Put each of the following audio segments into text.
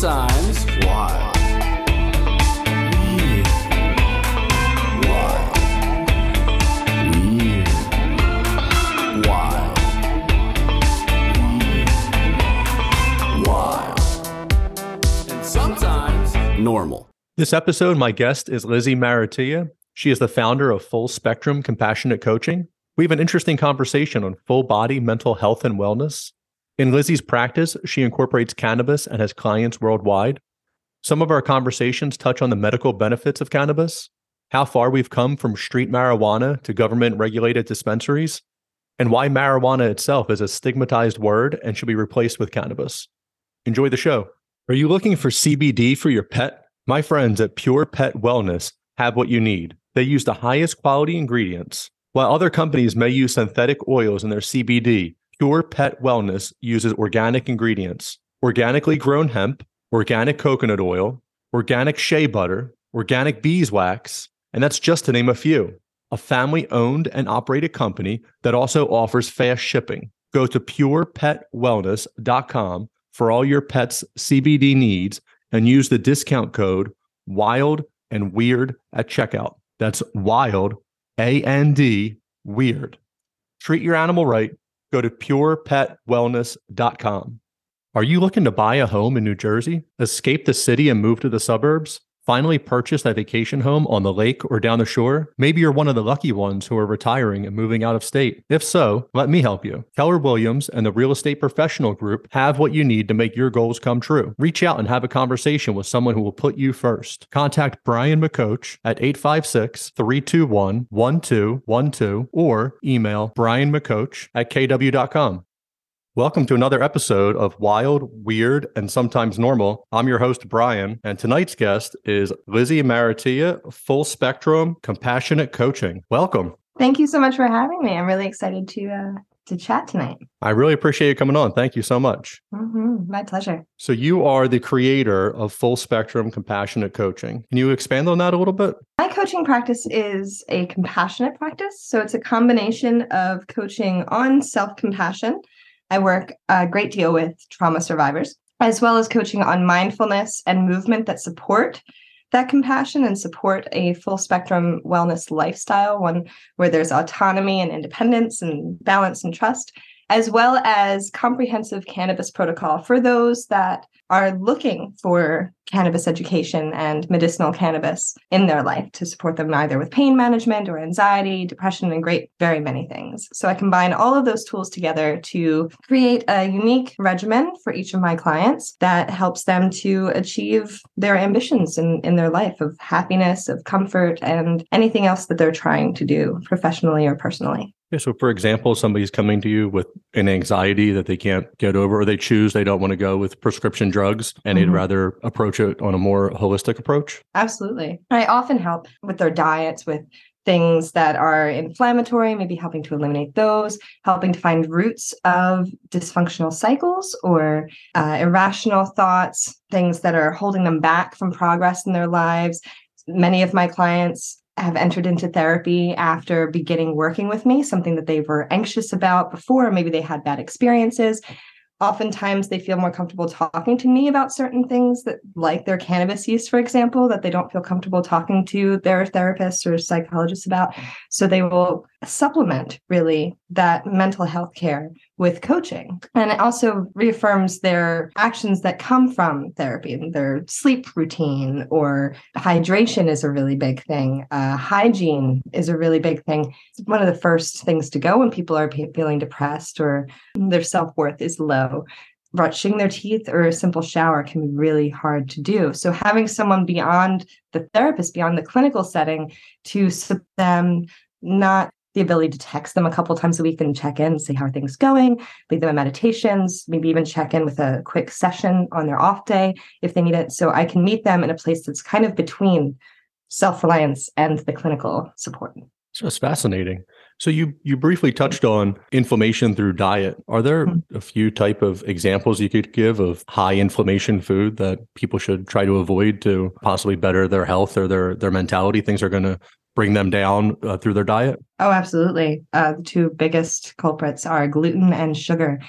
Sometimes wild. Weird. Wild. Weird. Wild. Weird. Wild. And sometimes normal. This episode, my guest is Lizy Maratea. She is the founder of Full Spectrum Compassionate Coaching. We have an interesting conversation on full body mental health and wellness. In Lizy's practice, she incorporates cannabis and has clients worldwide. Some of our conversations touch on the medical benefits of cannabis, how far we've come from street marijuana to government regulated dispensaries, and why marijuana itself is a stigmatized word and should be replaced with cannabis. Enjoy the show. Are you looking for CBD for your pet? My friends at Pure Pet Wellness have what you need. They use the highest quality ingredients. While other companies may use synthetic oils in their CBD, Pure Pet Wellness uses organic ingredients organically grown hemp, organic coconut oil, organic shea butter, organic beeswax, and that's just to name a few. A family owned and operated company that also offers fast shipping. Go to purepetwellness.com for all your pet's CBD needs and use the discount code WILD and WEIRD at checkout. That's WILD, A N D, WEIRD. Treat your animal right. Go to purepetwellness.com. Are you looking to buy a home in New Jersey, escape the city and move to the suburbs? Finally purchase a vacation home on the lake or down the shore? Maybe you're one of the lucky ones who are retiring and moving out of state. If so, let me help you. Keller Williams and the Real Estate Professional Group have what you need to make your goals come true. Reach out and have a conversation with someone who will put you first. Contact Brian McCoach at 856 321 1212 or email Brian McCoach at kw.com. Welcome to another episode of Wild, Weird, and Sometimes Normal. I'm your host, Brian, and tonight's guest is Lizy Maratea, Full Spectrum Compassionate Coaching. Welcome. Thank you so much for having me. I'm really excited to uh, to chat tonight. I really appreciate you coming on. Thank you so much. hmm My pleasure. So, you are the creator of Full Spectrum Compassionate Coaching. Can you expand on that a little bit? My coaching practice is a compassionate practice. So it's a combination of coaching on self compassion. I work a great deal with trauma survivors, as well as coaching on mindfulness and movement that support that compassion and support a full spectrum wellness lifestyle, one where there's autonomy and independence and balance and trust, as well as comprehensive cannabis protocol for those that are looking for cannabis education and medicinal cannabis in their life to support them either with pain management or anxiety, depression, and great, very many things. So I combine all of those tools together to create a unique regimen for each of my clients that helps them to achieve their ambitions in, in their life of happiness, of comfort, and anything else that they're trying to do professionally or personally. Yeah, so, for example, somebody's coming to you with an anxiety that they can't get over, or they choose they don't want to go with prescription drugs and they'd Mhm. rather approach it on a more holistic approach. Absolutely. I often help with their diets, with things that are inflammatory, maybe helping to eliminate those, helping to find roots of dysfunctional cycles or uh, irrational thoughts, things that are holding them back from progress in their lives. Many of my clients have entered into therapy after beginning working with me, something that they were anxious about before, maybe they had bad experiences oftentimes they feel more comfortable talking to me about certain things that like their cannabis use for example that they don't feel comfortable talking to their therapist or psychologist about. So they will supplement really that mental health care with coaching. And it also reaffirms their actions that come from therapy. And their sleep routine or hydration is a really big thing. Uh, hygiene is a really big thing. It's one of the first things to go when people are feeling depressed or their self-worth is low. Brushing their teeth or a simple shower can be really hard to do. So having someone beyond the therapist beyond the clinical setting to support them not the ability to text them a couple times a week and check in, see how are things going, lead them in meditations, maybe even check in with a quick session on their off day if they need it. So I can meet them in a place that's kind of between self-reliance and the clinical support. It's just fascinating. So you you briefly touched on inflammation through diet. Are there mm-hmm. a few type of examples you could give of high inflammation food that people should try to avoid to possibly better their health or their their mentality? Things are going to bring them down uh, through their diet. Oh, absolutely. Uh, the two biggest culprits are gluten and sugar.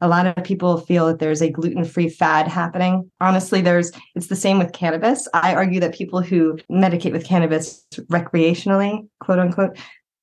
A lot of people feel that there's a gluten-free fad happening. Honestly, there's it's the same with cannabis. I argue that people who medicate with cannabis recreationally, quote unquote,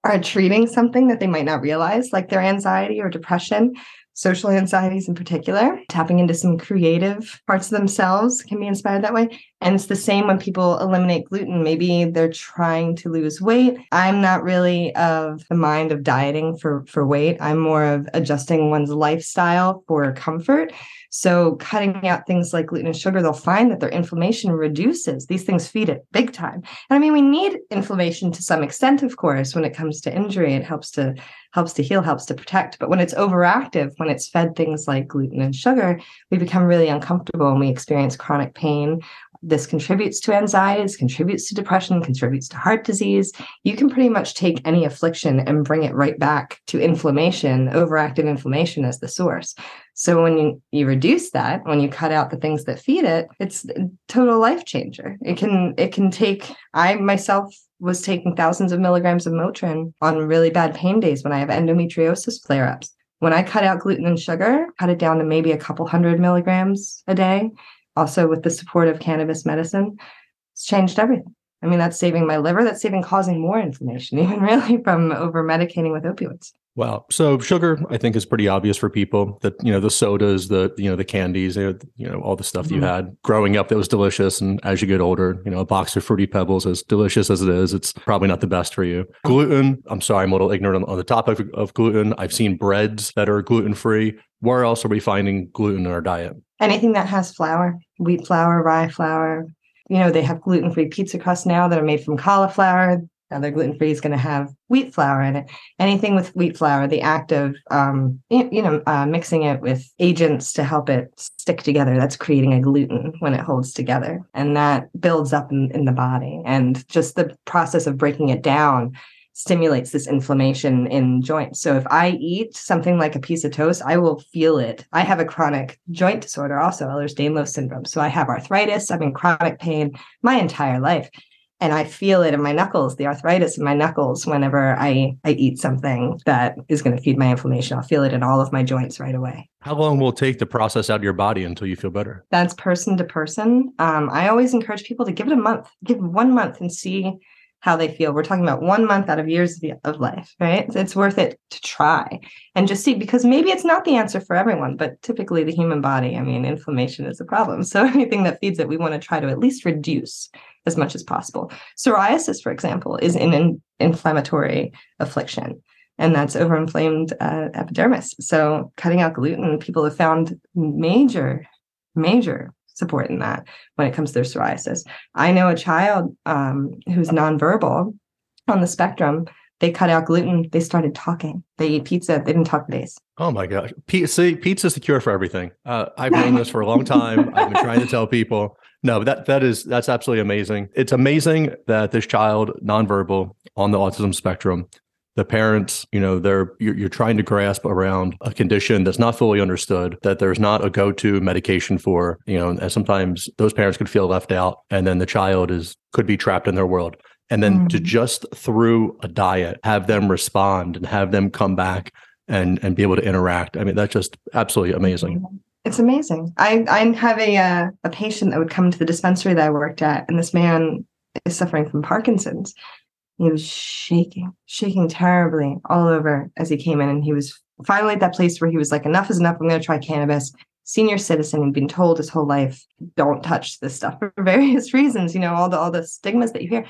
are treating something that they might not realize, like their anxiety or depression, social anxieties in particular. Tapping into some creative parts of themselves can be inspired that way. And it's the same when people eliminate gluten. Maybe they're trying to lose weight. I'm not really of the mind of dieting for, for weight. I'm more of adjusting one's lifestyle for comfort. So, cutting out things like gluten and sugar, they'll find that their inflammation reduces. These things feed it big time. And I mean, we need inflammation to some extent, of course, when it comes to injury. It helps to helps to heal, helps to protect. But when it's overactive, when it's fed things like gluten and sugar, we become really uncomfortable and we experience chronic pain this contributes to anxiety, contributes to depression, contributes to heart disease. You can pretty much take any affliction and bring it right back to inflammation, overactive inflammation as the source. So when you, you reduce that, when you cut out the things that feed it, it's a total life changer. It can it can take I myself was taking thousands of milligrams of Motrin on really bad pain days when I have endometriosis flare-ups. When I cut out gluten and sugar, cut it down to maybe a couple hundred milligrams a day, also with the support of cannabis medicine, it's changed everything. I mean, that's saving my liver, that's saving causing more inflammation, even really from over medicating with opioids. Wow. So sugar, I think, is pretty obvious for people that, you know, the sodas, the, you know, the candies, you know, all the stuff mm-hmm. you had growing up that was delicious. And as you get older, you know, a box of fruity pebbles, as delicious as it is, it's probably not the best for you. Gluten, I'm sorry, I'm a little ignorant on, on the topic of, of gluten. I've seen breads that are gluten free. Where else are we finding gluten in our diet? Anything that has flour, wheat flour, rye flour. You know, they have gluten free pizza crusts now that are made from cauliflower. Now they're gluten free is going to have wheat flour in it. Anything with wheat flour, the act of um, you know uh, mixing it with agents to help it stick together, that's creating a gluten when it holds together, and that builds up in, in the body. And just the process of breaking it down stimulates this inflammation in joints. So if I eat something like a piece of toast, I will feel it. I have a chronic joint disorder also, Ehlers-Danlos syndrome. So I have arthritis, I'm in chronic pain my entire life. And I feel it in my knuckles, the arthritis in my knuckles whenever I, I eat something that is going to feed my inflammation. I'll feel it in all of my joints right away. How long will it take to process out of your body until you feel better? That's person to person. Um, I always encourage people to give it a month, give one month and see how they feel. We're talking about one month out of years of life, right? It's worth it to try and just see because maybe it's not the answer for everyone, but typically the human body, I mean, inflammation is a problem. So anything that feeds it, we want to try to at least reduce as much as possible. Psoriasis, for example, is an inflammatory affliction and that's overinflamed uh, epidermis. So cutting out gluten, people have found major, major support in that when it comes to their psoriasis. I know a child um, who's nonverbal on the spectrum. They cut out gluten. They started talking. They eat pizza. They didn't talk for days. Oh my gosh. P- see, pizza's the cure for everything. Uh, I've known this for a long time. I've been trying to tell people. No, that that is that's absolutely amazing. It's amazing that this child, nonverbal, on the autism spectrum, the parents, you know, they're you're, you're, trying to grasp around a condition that's not fully understood, that there's not a go-to medication for, you know, and sometimes those parents could feel left out, and then the child is could be trapped in their world. And then mm. to just through a diet have them respond and have them come back and and be able to interact. I mean, that's just absolutely amazing. It's amazing. I I have a uh, a patient that would come to the dispensary that I worked at, and this man is suffering from Parkinson's, he was shaking, shaking terribly all over as he came in. And he was finally at that place where he was like, enough is enough. I'm going to try cannabis. Senior citizen and been told his whole life, don't touch this stuff for various reasons, you know, all the all the stigmas that you hear.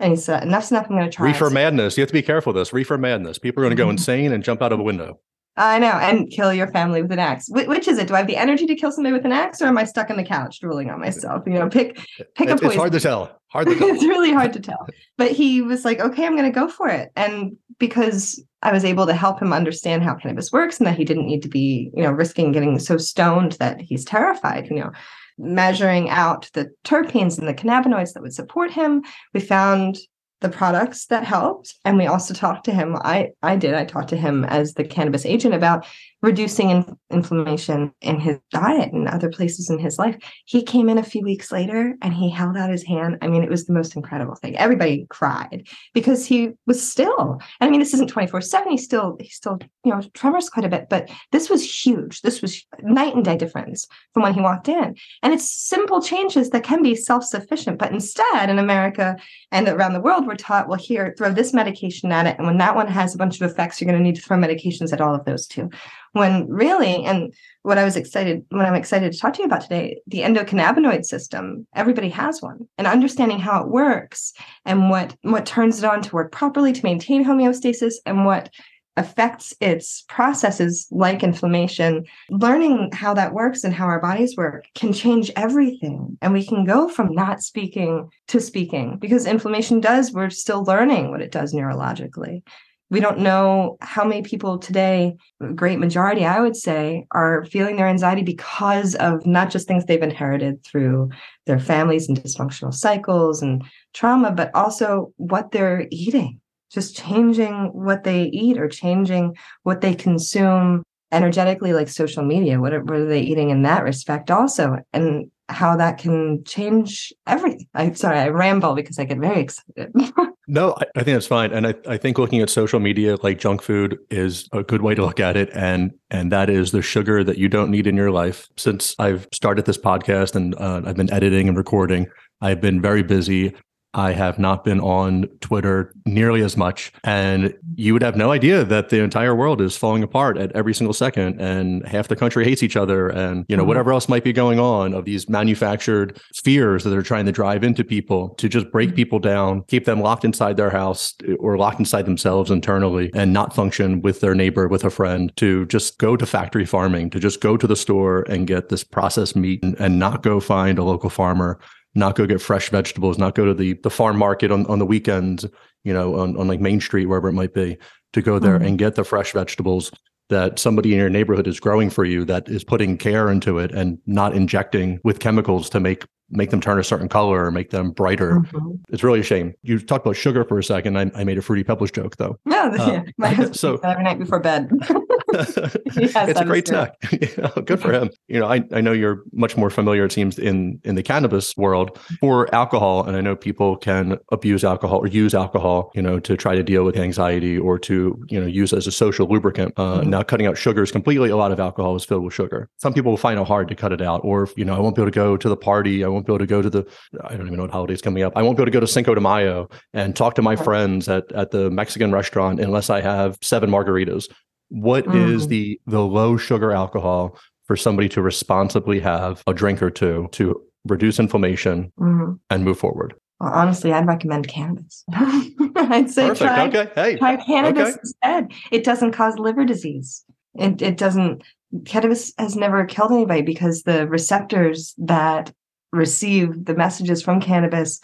And he said, enough's enough. I'm going to try. Reefer it. madness. You have to be careful of this. Reefer madness. People are going to go mm-hmm. insane and jump out of a window. I know, and kill your family with an axe. Wh- which is it? Do I have the energy to kill somebody with an axe, or am I stuck on the couch drooling on myself? You know, pick pick a It's, poison. it's hard to tell. Hard to tell. it's really hard to tell. But he was like, okay, I'm going to go for it. And because I was able to help him understand how cannabis works and that he didn't need to be, you know, risking getting so stoned that he's terrified, you know, measuring out the terpenes and the cannabinoids that would support him, we found the products that helped. And we also talked to him i i did i talked to him as the cannabis agent about reducing in, inflammation in his diet and other places in his life. He came in a few weeks later and he held out his hand. I mean it was the most incredible thing. Everybody cried because he was still and i mean this isn't 24 7 he's still he's still you know tremors quite a bit but this was huge. This was night and day difference from when he walked in. And it's simple changes that can be self-sufficient but instead in america and around the world we're taught well here throw this medication at it. And when that one has a bunch of effects you're going to need to throw medications at all of those too when really and what i was excited what i'm excited to talk to you about today the endocannabinoid system everybody has one and understanding how it works and what what turns it on to work properly to maintain homeostasis and what affects its processes like inflammation learning how that works and how our bodies work can change everything. And we can go from not speaking to speaking because inflammation does we're still learning what it does neurologically we don't know how many people today a great majority i would say are feeling their anxiety because of not just things they've inherited through their families and dysfunctional cycles and trauma but also what they're eating. Just changing what they eat or changing what they consume energetically like social media what are, what are they eating in that respect also and how that can change everything. I'm sorry i ramble because i get very excited No, I, I think that's fine. And I, I think looking at social media like junk food is a good way to look at it. And and that is the sugar that you don't need in your life. Since I've started this podcast and uh, I've been editing and recording, I've been very busy. I have not been on Twitter nearly as much. And you would have no idea that the entire world is falling apart at every single second and half the country hates each other and, you know, Mhm. whatever else might be going on of these manufactured fears that they're trying to drive into people to just break Mhm. people down, keep them locked inside their house or locked inside themselves internally and not function with their neighbor, with a friend, to just go to factory farming, to just go to the store and get this processed meat and, and not go find a local farmer not go get fresh vegetables, not go to the the farm market on, on the weekends, you know, on, on like Main Street, wherever it might be, to go there Mhm. and get the fresh vegetables that somebody in your neighborhood is growing for you that is putting care into it and not injecting with chemicals to make make them turn a certain color or make them brighter. Mhm. It's really a shame. You talked about sugar for a second. I, I made a fruity pebbles joke though. No, Uh, yeah, my husband so- every night before bed. it's a great tech. Yeah, good for him. You know, I, I know you're much more familiar, it seems, in in the cannabis world for alcohol, and I know people can abuse alcohol or use alcohol, you know, to try to deal with anxiety or to you know use as a social lubricant. Uh, Mhm. Now, cutting out sugars completely. A lot of alcohol is filled with sugar. Some people will find it hard to cut it out, or you know, I won't be able to go to the party. I won't be able to go to the. I don't even know what holiday's coming up. I won't be able to go to Cinco de Mayo and talk to my friends at at the Mexican restaurant unless I have seven margaritas. What is Mm. the the low sugar alcohol for somebody to responsibly have a drink or two to reduce inflammation Mhm. and move forward? Well, honestly, I'd recommend cannabis. I'd say Perfect. try, okay. Hey. try cannabis Okay. instead. It doesn't cause liver disease. It it doesn't. Cannabis has never killed anybody because the receptors that receive the messages from cannabis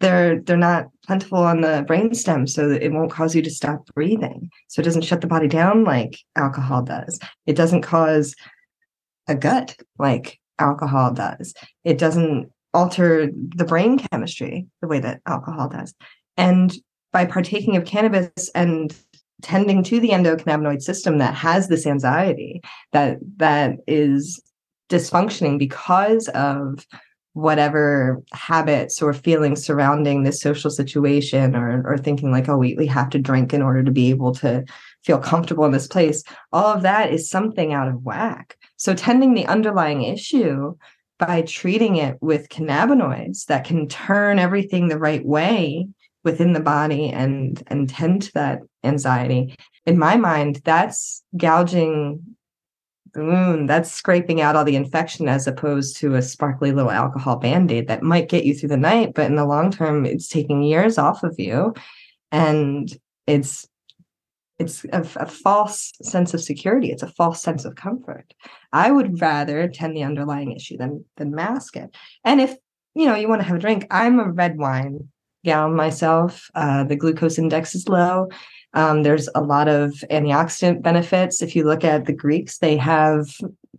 they're they're not plentiful on the brainstem so it won't cause you to stop breathing. So it doesn't shut the body down like alcohol does. It doesn't cause a gut like alcohol does. It doesn't alter the brain chemistry the way that alcohol does. And by partaking of cannabis and tending to the endocannabinoid system that has this anxiety that that is dysfunctioning because of whatever habits or feelings surrounding this social situation or or thinking like oh we, we have to drink in order to be able to feel comfortable in this place all of that is something out of whack. So tending the underlying issue by treating it with cannabinoids that can turn everything the right way within the body and and tend to that anxiety in my mind that's gouging wound that's scraping out all the infection as opposed to a sparkly little alcohol band-aid that might get you through the night but in the long term it's taking years off of you. And it's it's a, a, false sense of security. It's a false sense of comfort. I would rather attend the underlying issue than than mask it. And if you know you want to have a drink i'm a red wine gal myself. Uh, the glucose index is low. Um, there's a lot of antioxidant benefits. If you look at the greeks they have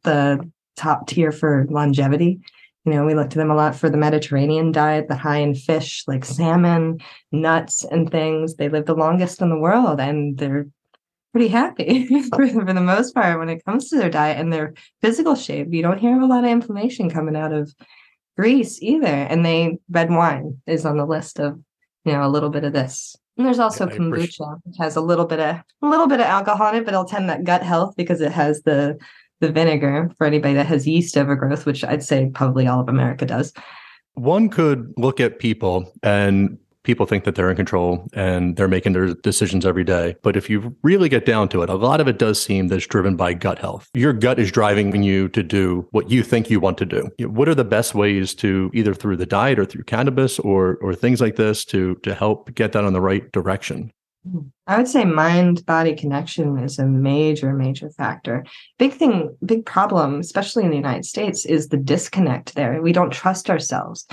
the top tier for longevity. You know, we look to them a lot for the Mediterranean diet, the high in fish like salmon, nuts, and things. They live the longest in the world and they're pretty happy for, for the most part when it comes to their diet and their physical shape. You don't hear a lot of inflammation coming out of Greece either. And they red wine is on the list of, you know, a little bit of this. And there's also kombucha, which has a little bit of a little bit of alcohol in it, but it'll tend that gut health because it has the the vinegar for anybody that has yeast overgrowth, which I'd say probably all of America does. One could look at people and people think that they're in control and they're making their decisions every day. But if you really get down to it, a lot of it does seem that's driven by gut health. Your gut is driving you to do what you think you want to do. What are the best ways to either through the diet or through cannabis or or things like this to to help get that on the right direction? I would say mind body connection is a major, major factor. Big thing, big problem, especially in the United States, is the disconnect there. We don't trust ourselves.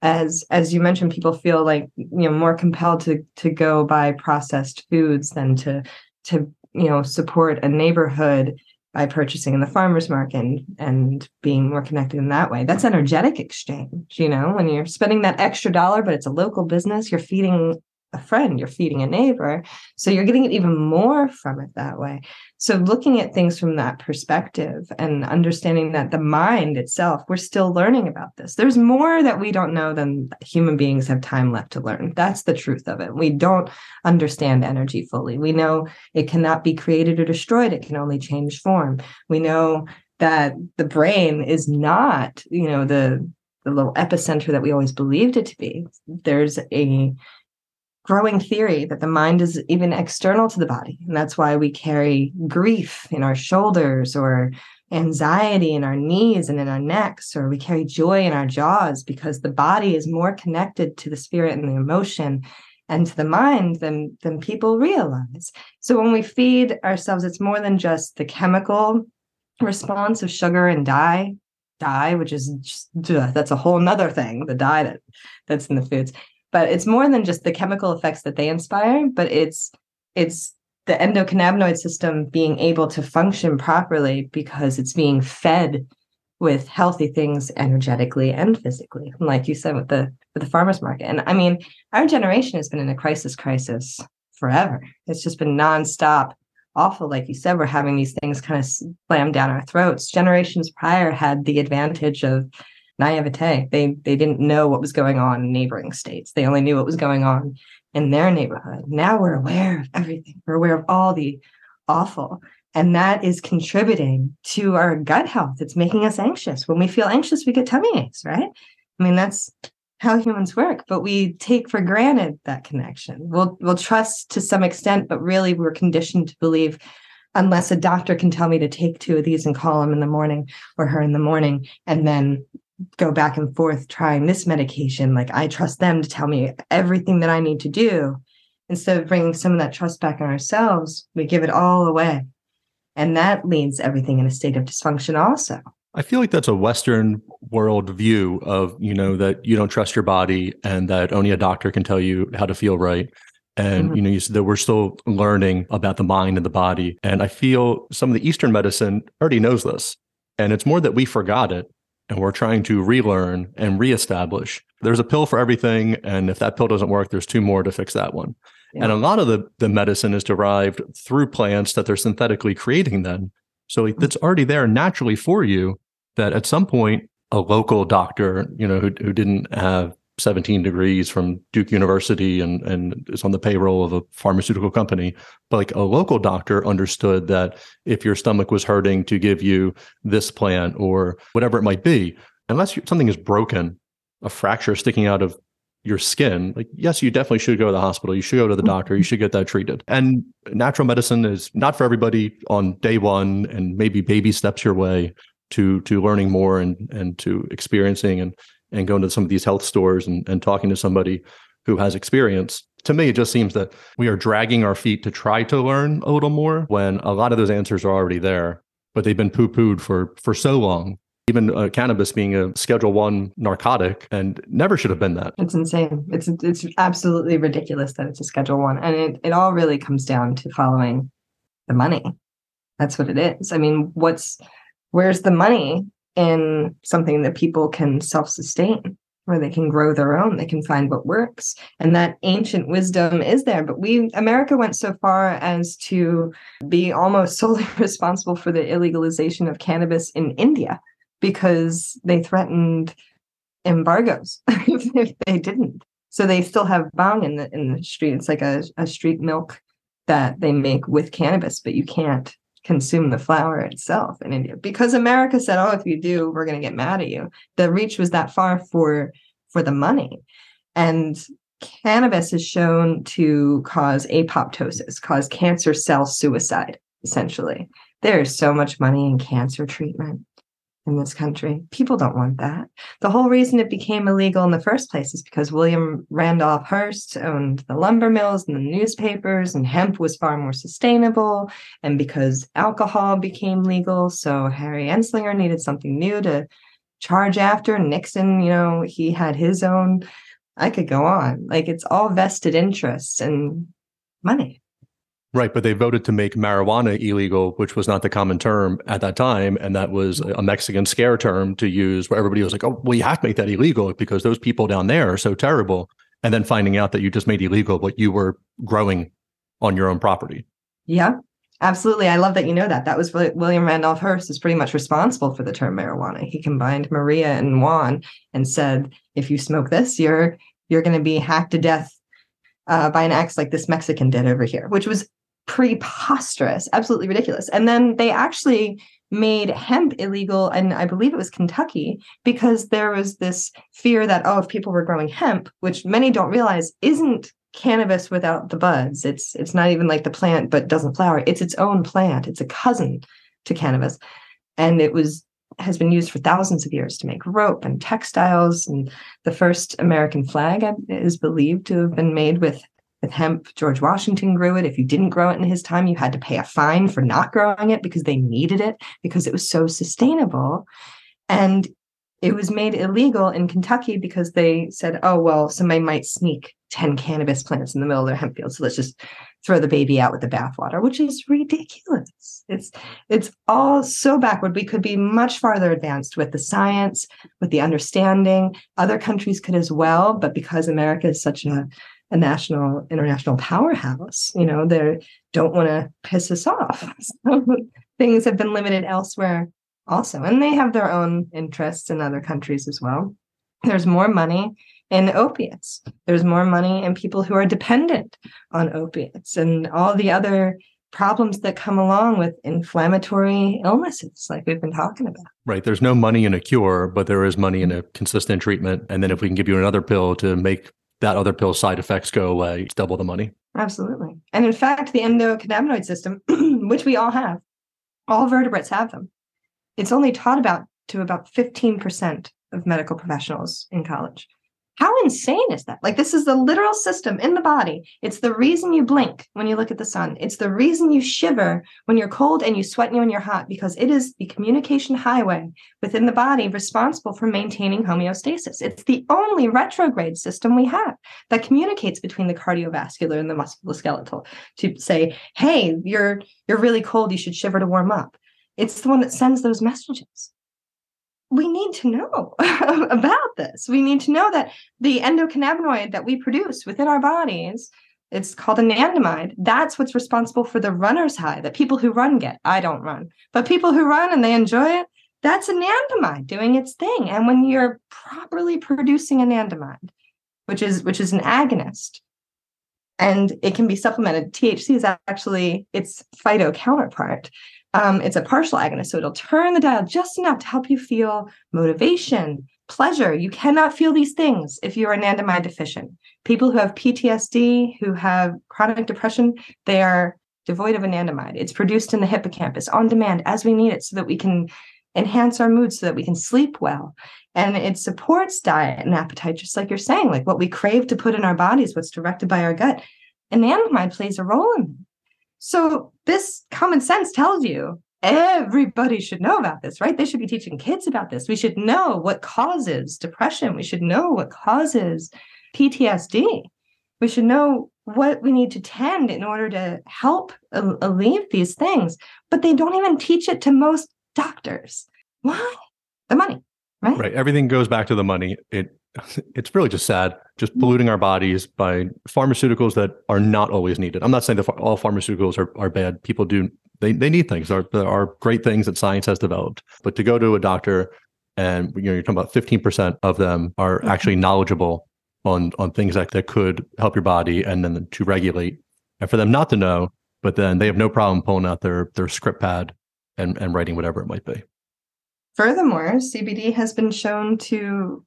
As as you mentioned, people feel like you know more compelled to to go buy processed foods than to to you know support a neighborhood by purchasing in the farmers market and, and being more connected in that way. That's energetic exchange, you know, when you're spending that extra dollar, but it's a local business, you're feeding a friend, you're feeding a neighbor. So you're getting even more from it that way. So looking at things from that perspective and understanding that the mind itself, we're still learning about this. There's more that we don't know than human beings have time left to learn. That's the truth of it. We don't understand energy fully. We know it cannot be created or destroyed, it can only change form. We know that the brain is not, you know, the the little epicenter that we always believed it to be. There's a growing theory that the mind is even external to the body. And that's why we carry grief in our shoulders or anxiety in our knees and in our necks, or we carry joy in our jaws because the body is more connected to the spirit and the emotion and to the mind than, than people realize. So when we feed ourselves, it's more than just the chemical response of sugar and dye dye which is just, that's a whole nother thing the dye that that's in the foods but it's more than just the chemical effects that they inspire but it's it's the endocannabinoid system being able to function properly because it's being fed with healthy things energetically and physically like you said with the with the farmers market. And i mean our generation has been in a crisis crisis forever. It's just been nonstop awful like you said we're having these things kind of slammed down our throats. Generations prior had the advantage of naivete. They they didn't know what was going on in neighboring states. They only knew what was going on in their neighborhood. Now we're aware of everything. We're aware of all the awful. And that is contributing to our gut health. It's making us anxious. When we feel anxious, we get tummy aches, right? I mean, that's how humans work, but we take for granted that connection. We'll we'll trust to some extent, but really we're conditioned to believe unless a doctor can tell me to take two of these and call him in the morning or her in the morning and then go back and forth trying this medication. Like I trust them to tell me everything that I need to do. Instead of bringing some of that trust back on ourselves, we give it all away. And that leads everything in a state of dysfunction also. I feel like that's a Western world view of, you know, that you don't trust your body and that only a doctor can tell you how to feel right. And, mm-hmm. you know, you said that we're still learning about the mind and the body. And I feel some of the Eastern medicine already knows this. And it's more that we forgot it and we're trying to relearn and reestablish. There's a pill for everything. And if that pill doesn't work, there's two more to fix that one. Yeah. And a lot of the, the medicine is derived through plants that they're synthetically creating then. So it's already there naturally for you that at some point, a local doctor, you know, who, who didn't have 17 degrees from Duke University and, and is on the payroll of a pharmaceutical company. But like a local doctor understood that if your stomach was hurting to give you this plant or whatever it might be, unless you, something is broken, a fracture sticking out of your skin, like, yes, you definitely should go to the hospital. You should go to the doctor. You should get that treated. And natural medicine is not for everybody on day one and maybe baby steps your way to to learning more and and to experiencing and and going to some of these health stores and, and talking to somebody who has experience To me, it just seems that we are dragging our feet to try to learn a little more when a lot of those answers are already there, but they've been poo-pooed for for so long. Even uh, cannabis being a Schedule One narcotic, and never should have been that. It's insane. It's it's absolutely ridiculous that it's a Schedule One, and it it all really comes down to following the money. That's what it is. I mean, what's where's the money in something that people can self-sustain? where they can grow their own they can find what works. And that ancient wisdom is there. But we america went so far as to be almost solely responsible for the illegalization of cannabis in india because they threatened embargoes if, if, they didn't. So they still have bhang in the in the street. It's like a, a street milk that they make with cannabis but you can't consume the flower itself in India because America said, "Oh, if you do, we're going to get mad at you." The reach was that far for for the money, and cannabis is shown to cause apoptosis, cause cancer cell suicide. Essentially, there is so much money in cancer treatment in this country. People don't want that. The whole reason it became illegal in the first place is because William Randolph Hearst owned the lumber mills and the newspapers, and hemp was far more sustainable. And because alcohol became legal, so Harry Anslinger needed something new to charge after. Nixon, you know, he had his own. I could go on. Like it's all vested interests and money. Right, but they voted to make marijuana illegal, which was not the common term at that time, and that was a Mexican scare term to use, where everybody was like, "Oh, well, you have to make that illegal because those people down there are so terrible." And then finding out that you just made illegal what you were growing on your own property. Yeah, absolutely. I love that you know that. That was William Randolph Hearst is pretty much responsible for the term marijuana. He combined Maria and Juan and said, "If you smoke this, you're you're going to be hacked to death uh, by an axe like this Mexican did over here," which was preposterous, absolutely ridiculous. And then they actually made hemp illegal and I believe it was Kentucky because there was this fear that oh if people were growing hemp which many don't realize isn't cannabis without the buds. It's it's not even like the plant but doesn't flower. It's its own plant. It's a cousin to cannabis. And it was has been used for thousands of years to make rope and textiles. And the first American flag is believed to have been made with with hemp, George Washington grew it. If you didn't grow it in his time, you had to pay a fine for not growing it because they needed it because it was so sustainable. And it was made illegal in Kentucky because they said, oh, well, somebody might sneak 10 cannabis plants in the middle of their hemp field. So let's just throw the baby out with the bathwater, which is ridiculous. It's it's all so backward. We could be much farther advanced with the science, with the understanding. Other countries could as well, but because America is such a a national international powerhouse you know they don't want to piss us off. So things have been limited elsewhere also and they have their own interests in other countries as well. There's more money in opiates. There's more money in people who are dependent on opiates and all the other problems that come along with inflammatory illnesses like we've been talking about. Right there's no money in a cure but there is money in a consistent treatment and then if we can give you another pill to make that other pill side effects go away, it's double the money. Absolutely. And in fact, the endocannabinoid system, which we all have, all vertebrates have them. It's only taught about to about 15% of medical professionals in college. How insane is that? Like, this is the literal system in the body. It's the reason you blink when you look at the sun. It's the reason you shiver when you're cold and you sweat when you're hot, because it is the communication highway within the body responsible for maintaining homeostasis. It's the only retrograde system we have that communicates between the cardiovascular and the musculoskeletal to say, hey, you're you're really cold, you should shiver to warm up. It's the one that sends those messages we need to know about this. We need to know that the endocannabinoid that we produce within our bodies, it's called anandamide. That's what's responsible for the runner's high that people who run get. I don't run, but people who run and they enjoy it, that's anandamide doing its thing. And when you're properly producing anandamide, which is which is an agonist, and it can be supplemented. THC is actually its phyto counterpart. Um, it's a partial agonist, so it'll turn the dial just enough to help you feel motivation, pleasure. You cannot feel these things if you're anandamide deficient. People who have PTSD, who have chronic depression, they are devoid of anandamide. It's produced in the hippocampus on demand as we need it so that we can enhance our mood so that we can sleep well. And it supports diet and appetite, just like you're saying, like what we crave to put in our bodies, what's directed by our gut. Anandamide plays a role in. So this common sense tells you everybody should know about this, right? They should be teaching kids about this. We should know what causes depression. We should know what causes PTSD. We should know what we need to tend in order to help alleviate these things. But they don't even teach it to most doctors. Why? The money, right? Right. Everything goes back to the money. It it's really just sad, just polluting our bodies by pharmaceuticals that are not always needed. I'm not saying that all pharmaceuticals are, are bad. People do they they need things. There are, there are great things that science has developed. But to go to a doctor and you know you're talking about 15% of them are mm-hmm. actually knowledgeable on on things that, that could help your body and then to regulate. And for them not to know, but then they have no problem pulling out their their script pad and, and writing whatever it might be. Furthermore, CBD has been shown to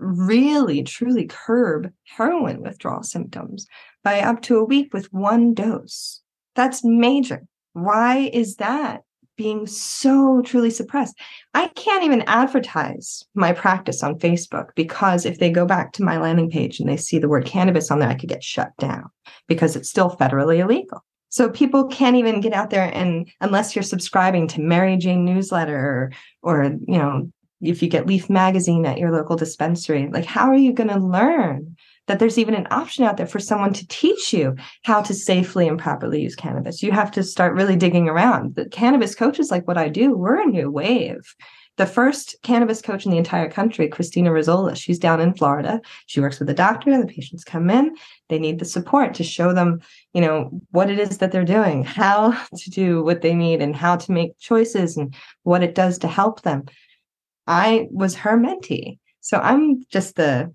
really truly curb heroin withdrawal symptoms by up to a week with one dose. That's major. Why is that being so truly suppressed? I can't even advertise my practice on Facebook because if they go back to my landing page and they see the word cannabis on there, I could get shut down because it's still federally illegal. So people can't even get out there and unless you're subscribing to Mary Jane newsletter or, or you know, if you get Leaf magazine at your local dispensary, like how are you going to learn that there's even an option out there for someone to teach you how to safely and properly use cannabis? You have to start really digging around. The cannabis coaches like what I do, we're a new wave. The first cannabis coach in the entire country, Christina Rizzola, she's down in Florida. She works with a doctor. The patients come in. They need the support to show them, you know, what it is that they're doing, how to do what they need, and how to make choices and what it does to help them. I was her mentee. So I'm just the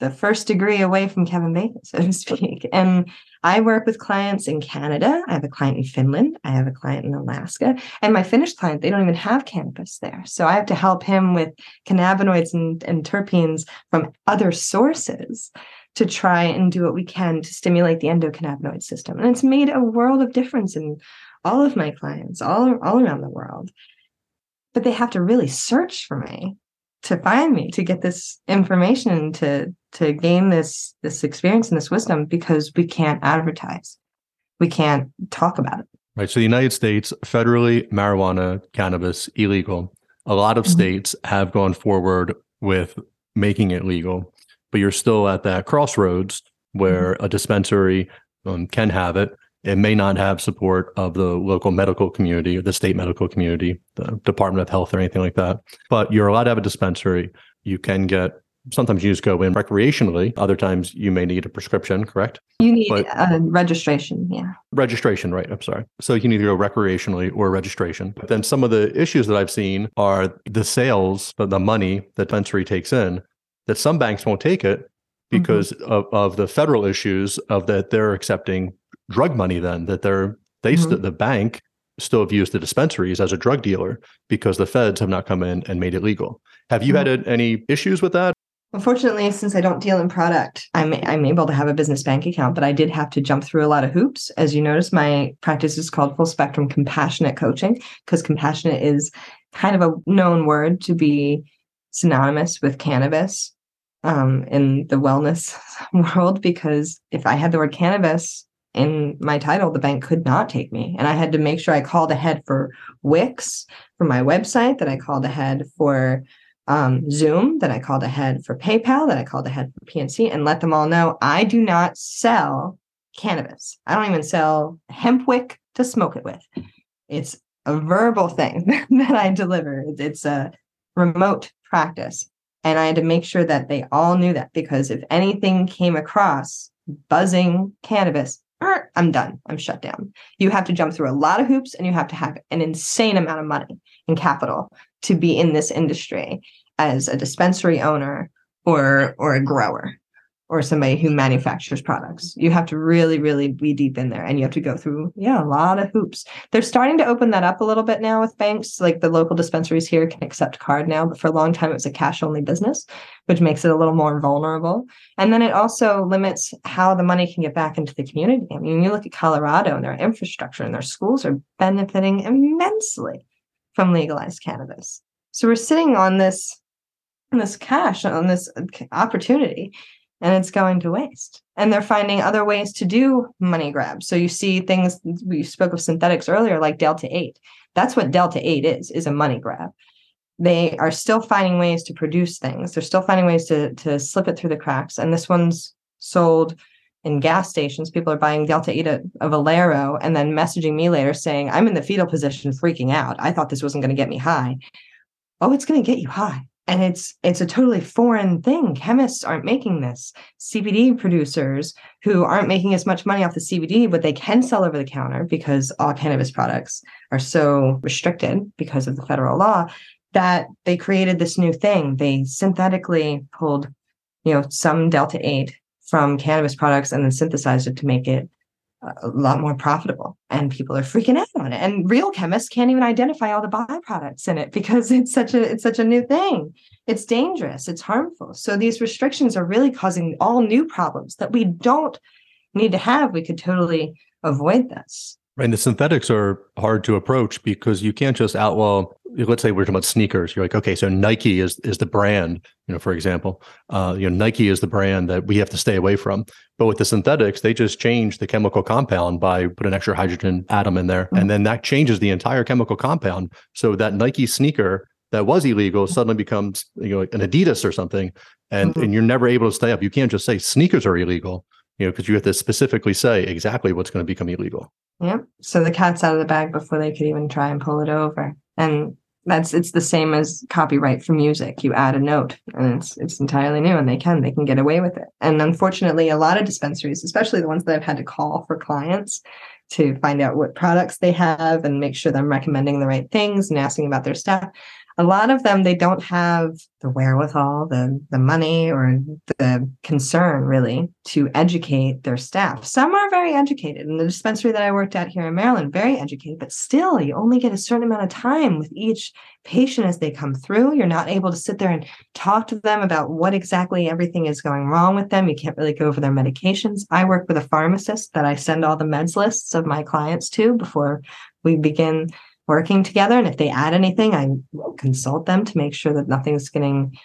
the first degree away from Kevin Bacon, so to speak. And I work with clients in Canada. I have a client in Finland. I have a client in Alaska. And my Finnish client, they don't even have cannabis there. So I have to help him with cannabinoids and, and terpenes from other sources to try and do what we can to stimulate the endocannabinoid system. And it's made a world of difference in all of my clients all, all around the world but they have to really search for me to find me to get this information to to gain this this experience and this wisdom because we can't advertise. We can't talk about it. Right. So the united states federally marijuana cannabis illegal. A lot of mm-hmm. states have gone forward with making it legal but you're still at that crossroads where mm-hmm. a dispensary um, can have it it may not have support of the local medical community or the state medical community, the Department of Health or anything like that. But you're allowed to have a dispensary. You can get sometimes you just go in recreationally. Other times you may need a prescription, correct? You need but, uh, registration, yeah. Registration, right. I'm sorry. So you can either go recreationally or registration. But then some of the issues that I've seen are the sales, the, the money that dispensary takes in, that some banks won't take it because mm-hmm. of, of the federal issues of that they're accepting drug money then that they're they mm-hmm. st- the bank still have used the dispensaries as a drug dealer because the feds have not come in and made it legal. Have you mm-hmm. had any issues with that? Unfortunately, since I don't deal in product, I'm I'm able to have a business bank account, but I did have to jump through a lot of hoops. As you notice, my practice is called full spectrum compassionate coaching because compassionate is kind of a known word to be synonymous with cannabis um, in the wellness world. Because if I had the word cannabis in my title, the bank could not take me. And I had to make sure I called ahead for Wix for my website, that I called ahead for um, Zoom, that I called ahead for PayPal, that I called ahead for PNC, and let them all know I do not sell cannabis. I don't even sell hemp wick to smoke it with. It's a verbal thing that I deliver. It's a remote practice. And I had to make sure that they all knew that because if anything came across buzzing cannabis, I'm done. I'm shut down. You have to jump through a lot of hoops and you have to have an insane amount of money and capital to be in this industry as a dispensary owner or or a grower or somebody who manufactures products. You have to really, really be deep in there and you have to go through, yeah, a lot of hoops. They're starting to open that up a little bit now with banks. Like the local dispensaries here can accept card now, but for a long time it was a cash only business, which makes it a little more vulnerable. And then it also limits how the money can get back into the community. I mean, you look at Colorado and their infrastructure and their schools are benefiting immensely from legalized cannabis. So we're sitting on this this cash on this uh, opportunity and it's going to waste. And they're finding other ways to do money grabs. So you see things we spoke of synthetics earlier, like Delta 8. That's what Delta 8 is, is a money grab. They are still finding ways to produce things. They're still finding ways to, to slip it through the cracks. And this one's sold in gas stations. People are buying Delta 8 of Valero and then messaging me later saying, I'm in the fetal position freaking out. I thought this wasn't going to get me high. Oh, it's going to get you high and it's it's a totally foreign thing. Chemists aren't making this. Cbd producers who aren't making as much money off the cbd but they can sell over the counter because all cannabis products are so restricted because of the federal law that they created this new thing. They synthetically pulled you know some delta 8 from cannabis products and then synthesized it to make it a lot more profitable and people are freaking out on it and real chemists can't even identify all the byproducts in it because it's such a it's such a new thing it's dangerous it's harmful so these restrictions are really causing all new problems that we don't need to have we could totally avoid this. And the synthetics are hard to approach because you can't just outlaw. Let's say we're talking about sneakers. You're like, okay, so Nike is is the brand, you know, for example, uh, you know, Nike is the brand that we have to stay away from. But with the synthetics, they just change the chemical compound by put an extra hydrogen atom in there, mm-hmm. and then that changes the entire chemical compound. So that Nike sneaker that was illegal suddenly becomes you know an Adidas or something, and mm-hmm. and you're never able to stay up. You can't just say sneakers are illegal, you know, because you have to specifically say exactly what's going to become illegal. yeah So the cat's out of the bag before they could even try and pull it over. And that's it's the same as copyright for music. You add a note and it's it's entirely new and they can they can get away with it. And unfortunately a lot of dispensaries, especially the ones that I've had to call for clients to find out what products they have and make sure that I'm recommending the right things and asking about their staff, a lot of them they don't have the wherewithal the the money or the concern really to educate their staff. Some are very educated. In the dispensary that i worked at here in maryland very educated but still you only get a certain amount of time with each patient as they come through. You're not able to sit there and talk to them about what exactly everything is going wrong with them. You can't really go over their medications. I work with a pharmacist that i send all the meds lists of my clients to before we begin working together. And if they add anything, I consult them to make sure that nothing's getting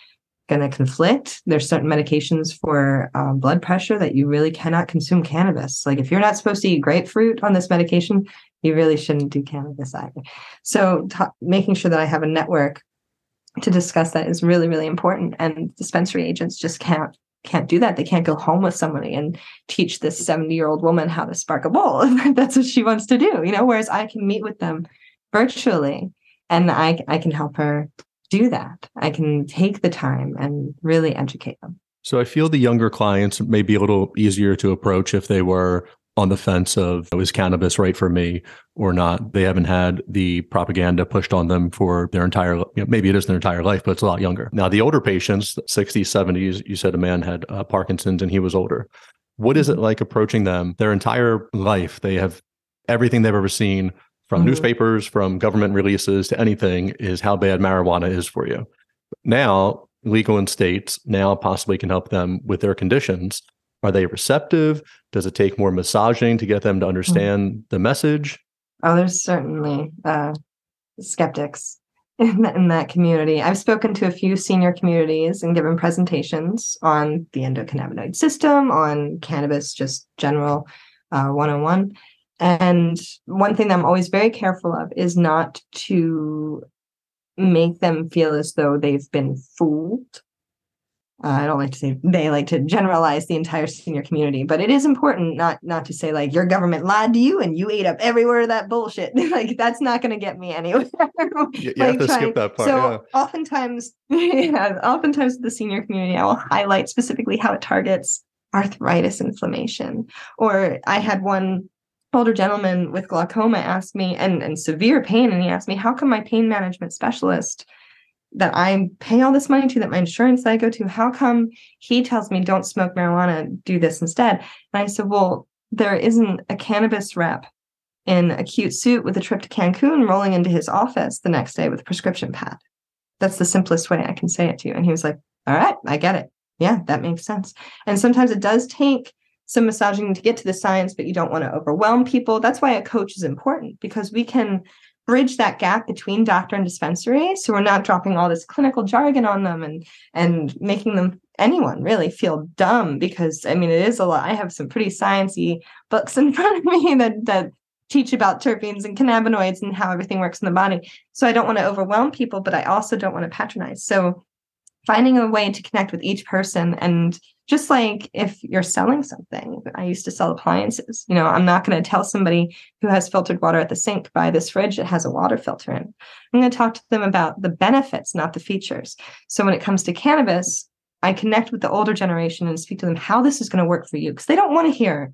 going to conflict. There's certain medications for um, blood pressure that you really cannot consume cannabis. Like if you're not supposed to eat grapefruit on this medication, you really shouldn't do cannabis either. So t- making sure that I have a network to discuss that is really really important. And dispensary agents just can't can't do that. They can't go home with somebody and teach this 70 year old woman how to spark a bowl. That's what she wants to do, you know. Whereas I can meet with them virtually and i i can help her do that. I can take the time and really educate them. So i feel the younger clients may be a little easier to approach if they were on the fence of is cannabis right for me or not? They haven't had the propaganda pushed on them for their entire you know, maybe it is their entire life but it's a lot younger. Now the older patients 60s 70s you said a man had uh, parkinson's and he was older. What is it mm-hmm. like approaching them their entire life? They have everything they've ever seen from mm-hmm. newspapers, from government releases to anything is how bad marijuana is for you. Now, legal in states now possibly can help them with their conditions. Are they receptive? Does it take more massaging to get them to mm-hmm. understand mm-hmm. the message? Oh, there's certainly uh, skeptics in that, in that community. I've spoken to a few senior communities and given presentations on the endocannabinoid system, on cannabis, just general uh, 101. And one thing that I'm always very careful of is not to make them feel as though they've been fooled. Uh, I don't like to say they like to generalize the entire senior community, but it is important not not to say like your government lied to you and you ate up every word of that bullshit. like that's not going to get me anywhere. you, like have to trying, skip that part. So yeah. oftentimes, yeah, oftentimes the senior community, I will highlight specifically how it targets arthritis inflammation. Or I had one older gentleman with glaucoma asked me and, and severe pain and he asked me how come my pain management specialist that i pay all this money to that my insurance that i go to how come he tells me don't smoke marijuana do this instead? And i said well there isn't a cannabis rep in a cute suit with a trip to cancun rolling into his office the next day with a prescription pad. That's the simplest way i can say it to you. And he was like all right i get it. Yeah that makes sense. And sometimes it does take some massaging to get to the science, but you don't want to overwhelm people. That's why a coach is important because we can bridge that gap between doctor and dispensary so we're not dropping all this clinical jargon on them and and making them anyone really feel dumb because i mean it is a lot. I have some pretty sciency books in front of me that that teach about terpenes and cannabinoids and how everything works in the body. So i don't want to overwhelm people but i also don't want to patronize. So finding a way to connect with each person and just like if you're selling something i used to sell appliances. You know i'm not going to tell somebody who has filtered water at the sink buy this fridge that has a water filter in i'm going to talk to them about the benefits not the features. So when it comes to cannabis i connect with the older generation and speak to them how this is going to work for you because they don't want to hear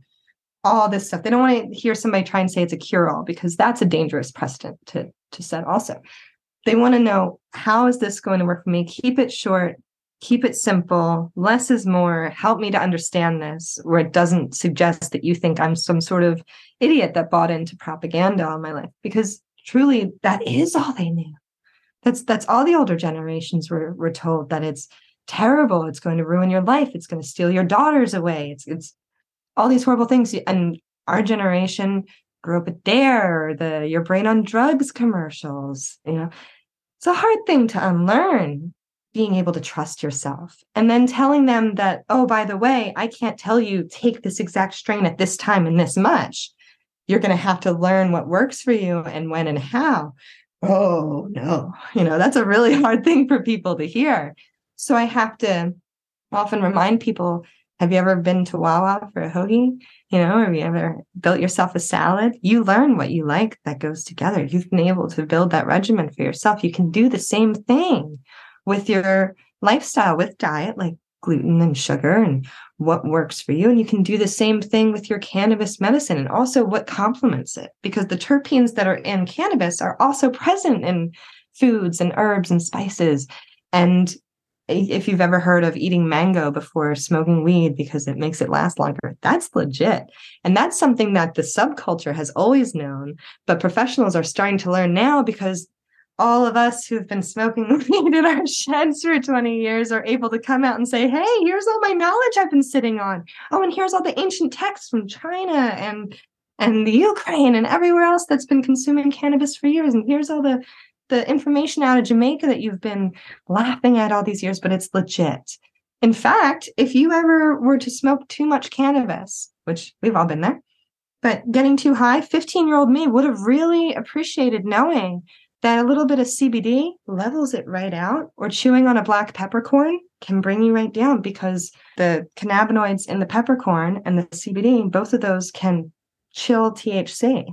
all this stuff. They don't want to hear somebody try and say it's a cure-all because that's a dangerous precedent to to set also. They want to know how is this going to work for me? Keep it short keep it simple. Less is more. Help me to understand this where it doesn't suggest that you think i'm some sort of idiot that bought into propaganda all my life because truly that is all they knew. That's that's all the older generations were, were told that it's terrible it's going to ruin your life it's going to steal your daughters away it's it's all these horrible things. And our generation grew up with dare the your brain on drugs commercials you know? It's a hard thing to unlearn being able to trust yourself and then telling them that oh by the way i can't tell you take this exact strain at this time and this much you're going to have to learn what works for you and when and how oh no you know that's a really hard thing for people to hear so i have to often remind people have you ever been to Wawa for a hoagie? You know, have you ever built yourself a salad? You learn what you like that goes together. You've been able to build that regimen for yourself. You can do the same thing with your lifestyle, with diet, like gluten and sugar and what works for you. And you can do the same thing with your cannabis medicine and also what complements it, because the terpenes that are in cannabis are also present in foods and herbs and spices. And if you've ever heard of eating mango before smoking weed because it makes it last longer, that's legit. And that's something that the subculture has always known, but professionals are starting to learn now because all of us who've been smoking weed in our sheds for 20 years are able to come out and say, hey, here's all my knowledge I've been sitting on. Oh, and here's all the ancient texts from China and and the Ukraine and everywhere else that's been consuming cannabis for years. And here's all the the information out of Jamaica that you've been laughing at all these years, but it's legit. In fact, if you ever were to smoke too much cannabis, which we've all been there, but getting too high, 15 year old me would have really appreciated knowing that a little bit of CBD levels it right out, or chewing on a black peppercorn can bring you right down because the cannabinoids in the peppercorn and the CBD, both of those can chill THC.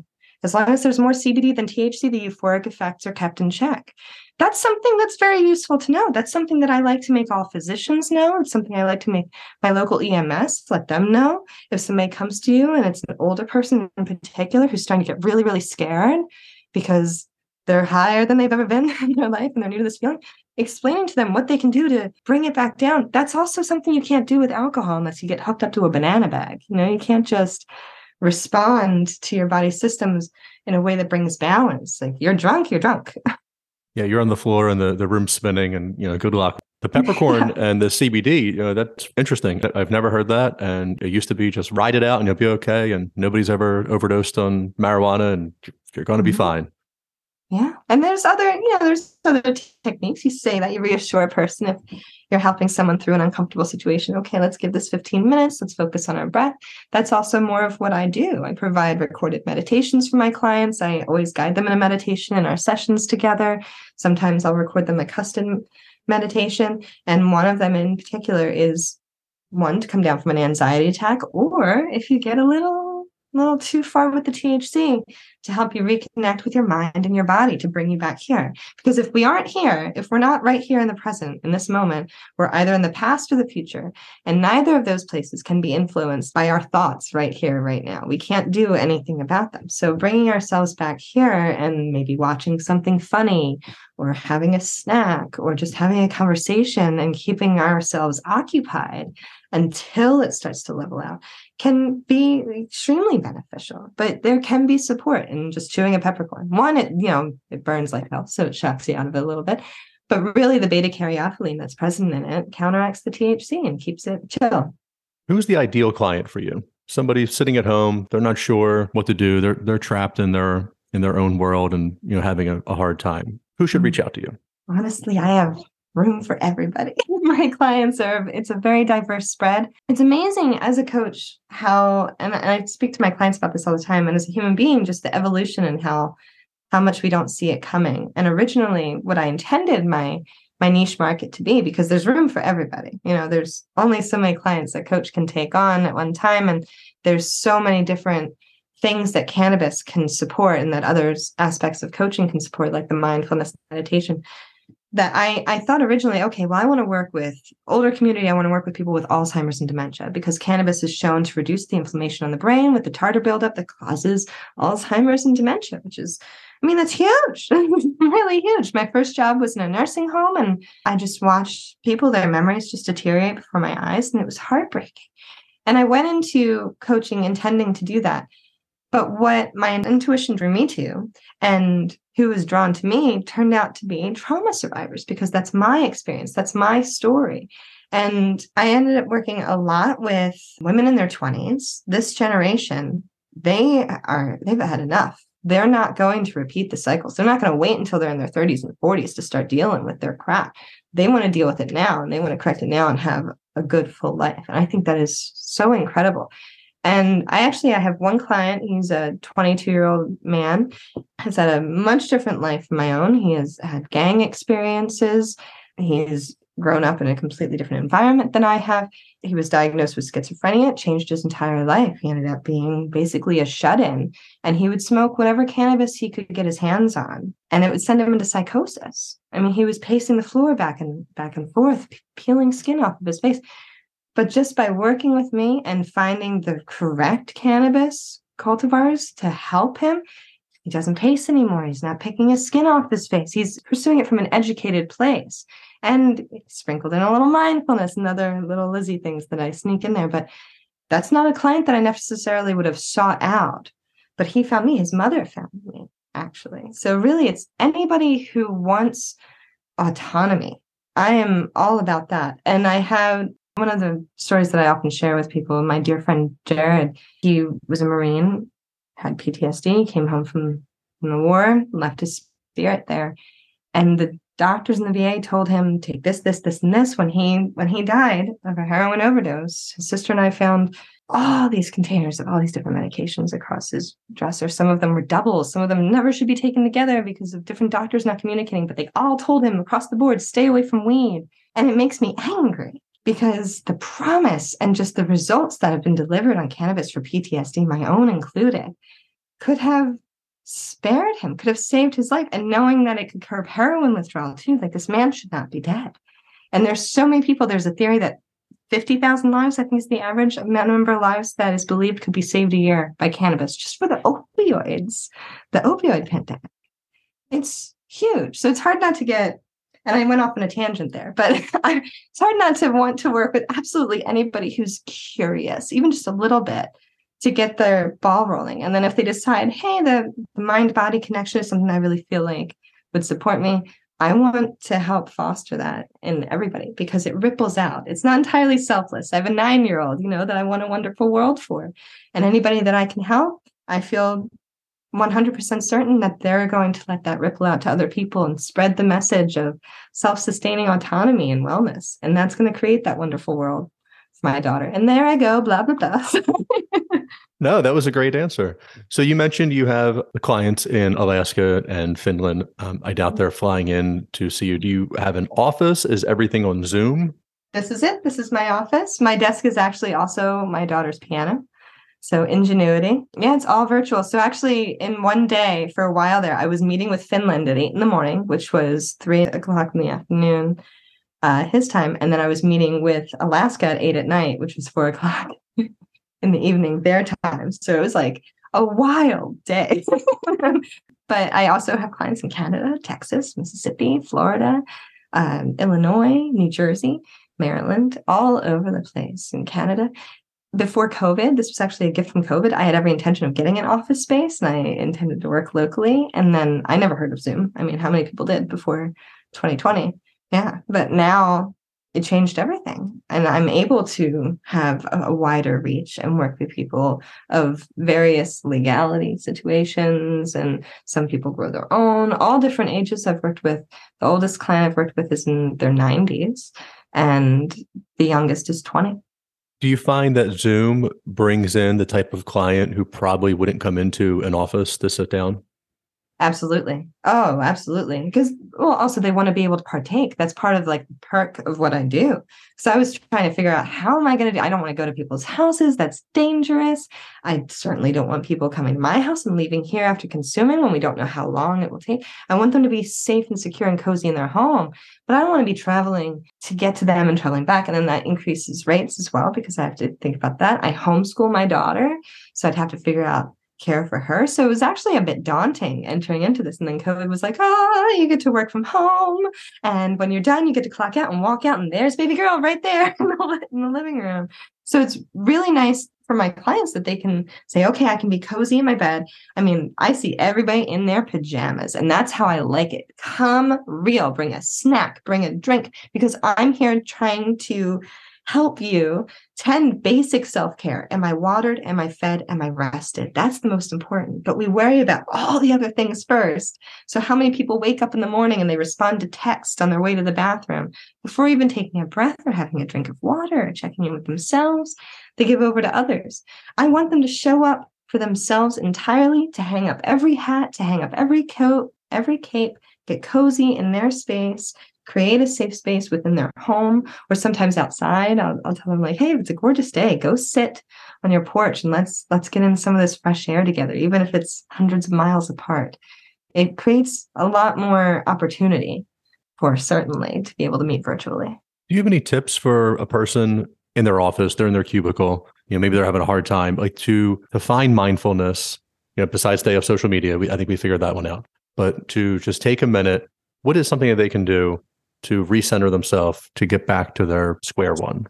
As long as there's more CBD than THC, the euphoric effects are kept in check. That's something that's very useful to know. That's something that I like to make all physicians know. It's something I like to make my local EMS let them know. If somebody comes to you and it's an older person in particular who's starting to get really, really scared because they're higher than they've ever been in their life and they're new to this feeling, explaining to them what they can do to bring it back down. That's also something you can't do with alcohol unless you get hooked up to a banana bag. You know, you can't just respond to your body systems in a way that brings balance. Like you're drunk, you're drunk. Yeah, you're on the floor and the, the room's spinning and you know, good luck. The peppercorn yeah. and the CBD, you know, that's interesting. I've never heard that. And it used to be just ride it out and you'll be okay. And nobody's ever overdosed on marijuana and you're going to be mm-hmm. fine. Yeah. And there's other, you know, there's other techniques. You say that you reassure a person if you're helping someone through an uncomfortable situation. Okay, let's give this 15 minutes. Let's focus on our breath. That's also more of what I do. I provide recorded meditations for my clients. I always guide them in a meditation in our sessions together. Sometimes I'll record them a custom meditation. And one of them in particular is one to come down from an anxiety attack, or if you get a little a little too far with the THC to help you reconnect with your mind and your body to bring you back here. Because if we aren't here, if we're not right here in the present, in this moment, we're either in the past or the future. And neither of those places can be influenced by our thoughts right here, right now. We can't do anything about them. So bringing ourselves back here and maybe watching something funny or having a snack or just having a conversation and keeping ourselves occupied until it starts to level out can be extremely beneficial. But there can be support in just chewing a peppercorn. One, it you know it burns like hell, so it shocks you out of it a little bit. But really, the beta caryophyllene that's present in it counteracts the THC and keeps it chill. Who's the ideal client for you? Somebody sitting at home, they're not sure what to do. They're they're trapped in their in their own world and you know having a, a hard time, who should reach mm-hmm. out to you? Honestly, I have room for everybody. My clients are, it's a very diverse spread. It's amazing as a coach how, and I speak to my clients about this all the time, and as a human being, just the evolution and how how much we don't see it coming. And originally, what I intended my my niche market to be because there's room for everybody. You know, there's only so many clients that coach can take on at one time and there's so many different things that cannabis can support and that other aspects of coaching can support like the mindfulness meditation that I, I thought originally, okay, well, I want to work with older community. I want to work with people with Alzheimer's and dementia because cannabis is shown to reduce the inflammation on the brain with the tartar buildup that causes Alzheimer's and dementia, which is, I mean, that's huge, really huge. My first job was in a nursing home and I just watched people, their memories just deteriorate before my eyes and it was heartbreaking. And I went into coaching intending to do that. But what my intuition drew me to and who was drawn to me turned out to be trauma survivors because that's my experience, that's my story. And I ended up working a lot with women in their 20s. This generation, they are, they've had enough. They're not going to repeat the cycles. They're not going to wait until they're in their 30s and 40s to start dealing with their crap. They want to deal with it now and they want to correct it now and have a good full life. And I think that is so incredible. And I actually I have one client, he's a 22 year old man, has had a much different life from my own. He has had gang experiences. He's grown up in a completely different environment than I have. He was diagnosed with schizophrenia, it changed his entire life. He ended up being basically a shut in, and he would smoke whatever cannabis he could get his hands on, and it would send him into psychosis. I mean, he was pacing the floor back and back and forth, peeling skin off of his face. But just by working with me and finding the correct cannabis cultivars to help him, he doesn't pace anymore. He's not picking his skin off his face. He's pursuing it from an educated place and sprinkled in a little mindfulness and other little Lizy things that I sneak in there. But that's not a client that I necessarily would have sought out. But he found me, his mother found me, actually. So really, it's anybody who wants autonomy. I am all about that. And I have one of the stories that I often share with people, my dear friend Jared, he was a Marine, had PTSD, came home from, from the war, left his spirit there. And the doctors in the VA told him take this, this, this, and this. When he when he died of a heroin overdose, his sister and I found all these containers of all these different medications across his dresser. Some of them were doubles. Some of them never should be taken together because of different doctors not communicating. But they all told him across the board, stay away from weed. And it makes me angry because the promise and just the results that have been delivered on cannabis for PTSD, my own included, could have spared him, could have saved his life. And knowing that it could curb heroin withdrawal too, like this man should not be dead. And there's so many people, there's a theory that 50,000 lives, I think is the average number of lives that is believed could be saved a year by cannabis just for the opioids, the opioid pandemic. It's huge. So it's hard not to get and I went off on a tangent there, but it's hard not to want to work with absolutely anybody who's curious, even just a little bit, to get their ball rolling. And then if they decide, hey, the, the mind body connection is something I really feel like would support me, I want to help foster that in everybody because it ripples out. It's not entirely selfless. I have a nine year old, you know, that I want a wonderful world for. And anybody that I can help, I feel 100% certain that they're going to let that ripple out to other people and spread the message of self sustaining autonomy and wellness. And that's going to create that wonderful world for my daughter. And there I go, blah, blah, blah. no, that was a great answer. So you mentioned you have clients in Alaska and Finland. Um, I doubt they're flying in to see you. Do you have an office? Is everything on Zoom? This is it. This is my office. My desk is actually also my daughter's piano. So ingenuity. Yeah, it's all virtual. So actually in one day for a while there, I was meeting with Finland at eight in the morning, which was three o'clock in the afternoon, uh, his time. And then I was meeting with Alaska at eight at night, which was four o'clock in the evening, their time. So it was like a wild day. but I also have clients in Canada, Texas, Mississippi, Florida, um, Illinois, New Jersey, Maryland, all over the place in Canada before COVID, this was actually a gift from COVID. I had every intention of getting an office space and I intended to work locally. And then I never heard of Zoom. I mean, how many people did before 2020? Yeah. But now it changed everything. And I'm able to have a, wider reach and work with people of various legality situations. And some people grow their own, all different ages. I've worked with the oldest client I've worked with is in their 90s, and the youngest is 20. Do you find that Zoom brings in the type of client who probably wouldn't come into an office to sit down? Absolutely. Oh, absolutely. Because well, also they want to be able to partake. That's part of like the perk of what I do. So I was trying to figure out how am I going to do? I don't want to go to people's houses. That's dangerous. I certainly don't want people coming to my house and leaving here after consuming when we don't know how long it will take. I want them to be safe and secure and cozy in their home, but I don't want to be traveling to get to them and traveling back. And then that increases rates as well because I have to think about that. I homeschool my daughter, so I'd have to figure out care for her. So it was actually a bit daunting entering into this. And then COVID was like, oh, you get to work from home. And when you're done, you get to clock out and walk out, and there's baby girl right there in the, in the living room. So it's really nice for my clients that they can say, okay, I can be cozy in my bed. I mean, I see everybody in their pajamas, and that's how I like it. Come real, bring a snack, bring a drink, because I'm here trying to help you 10 basic self-care. Am i watered? Am i fed? Am i rested? That's the most important. But we worry about all the other things first. So how many people wake up in the morning and they respond to text on their way to the bathroom before even taking a breath or having a drink of water or checking in with themselves? They give over to others. I want them to show up for themselves entirely to hang up every hat to hang up every coat every cape get cozy in their space create a safe space within their home or sometimes outside. I'll, I'll tell them like, hey, it's a gorgeous day. Go sit on your porch and let's let's get in some of this fresh air together, even if it's hundreds of miles apart. It creates a lot more opportunity for certainly to be able to meet virtually. Do you have any tips for a person in their office, they're in their cubicle, you know, maybe they're having a hard time, like to to find mindfulness, you know, besides stay off social media, we, I think we figured that one out. But to just take a minute, what is something that they can do to recenter themselves to get back to their square one?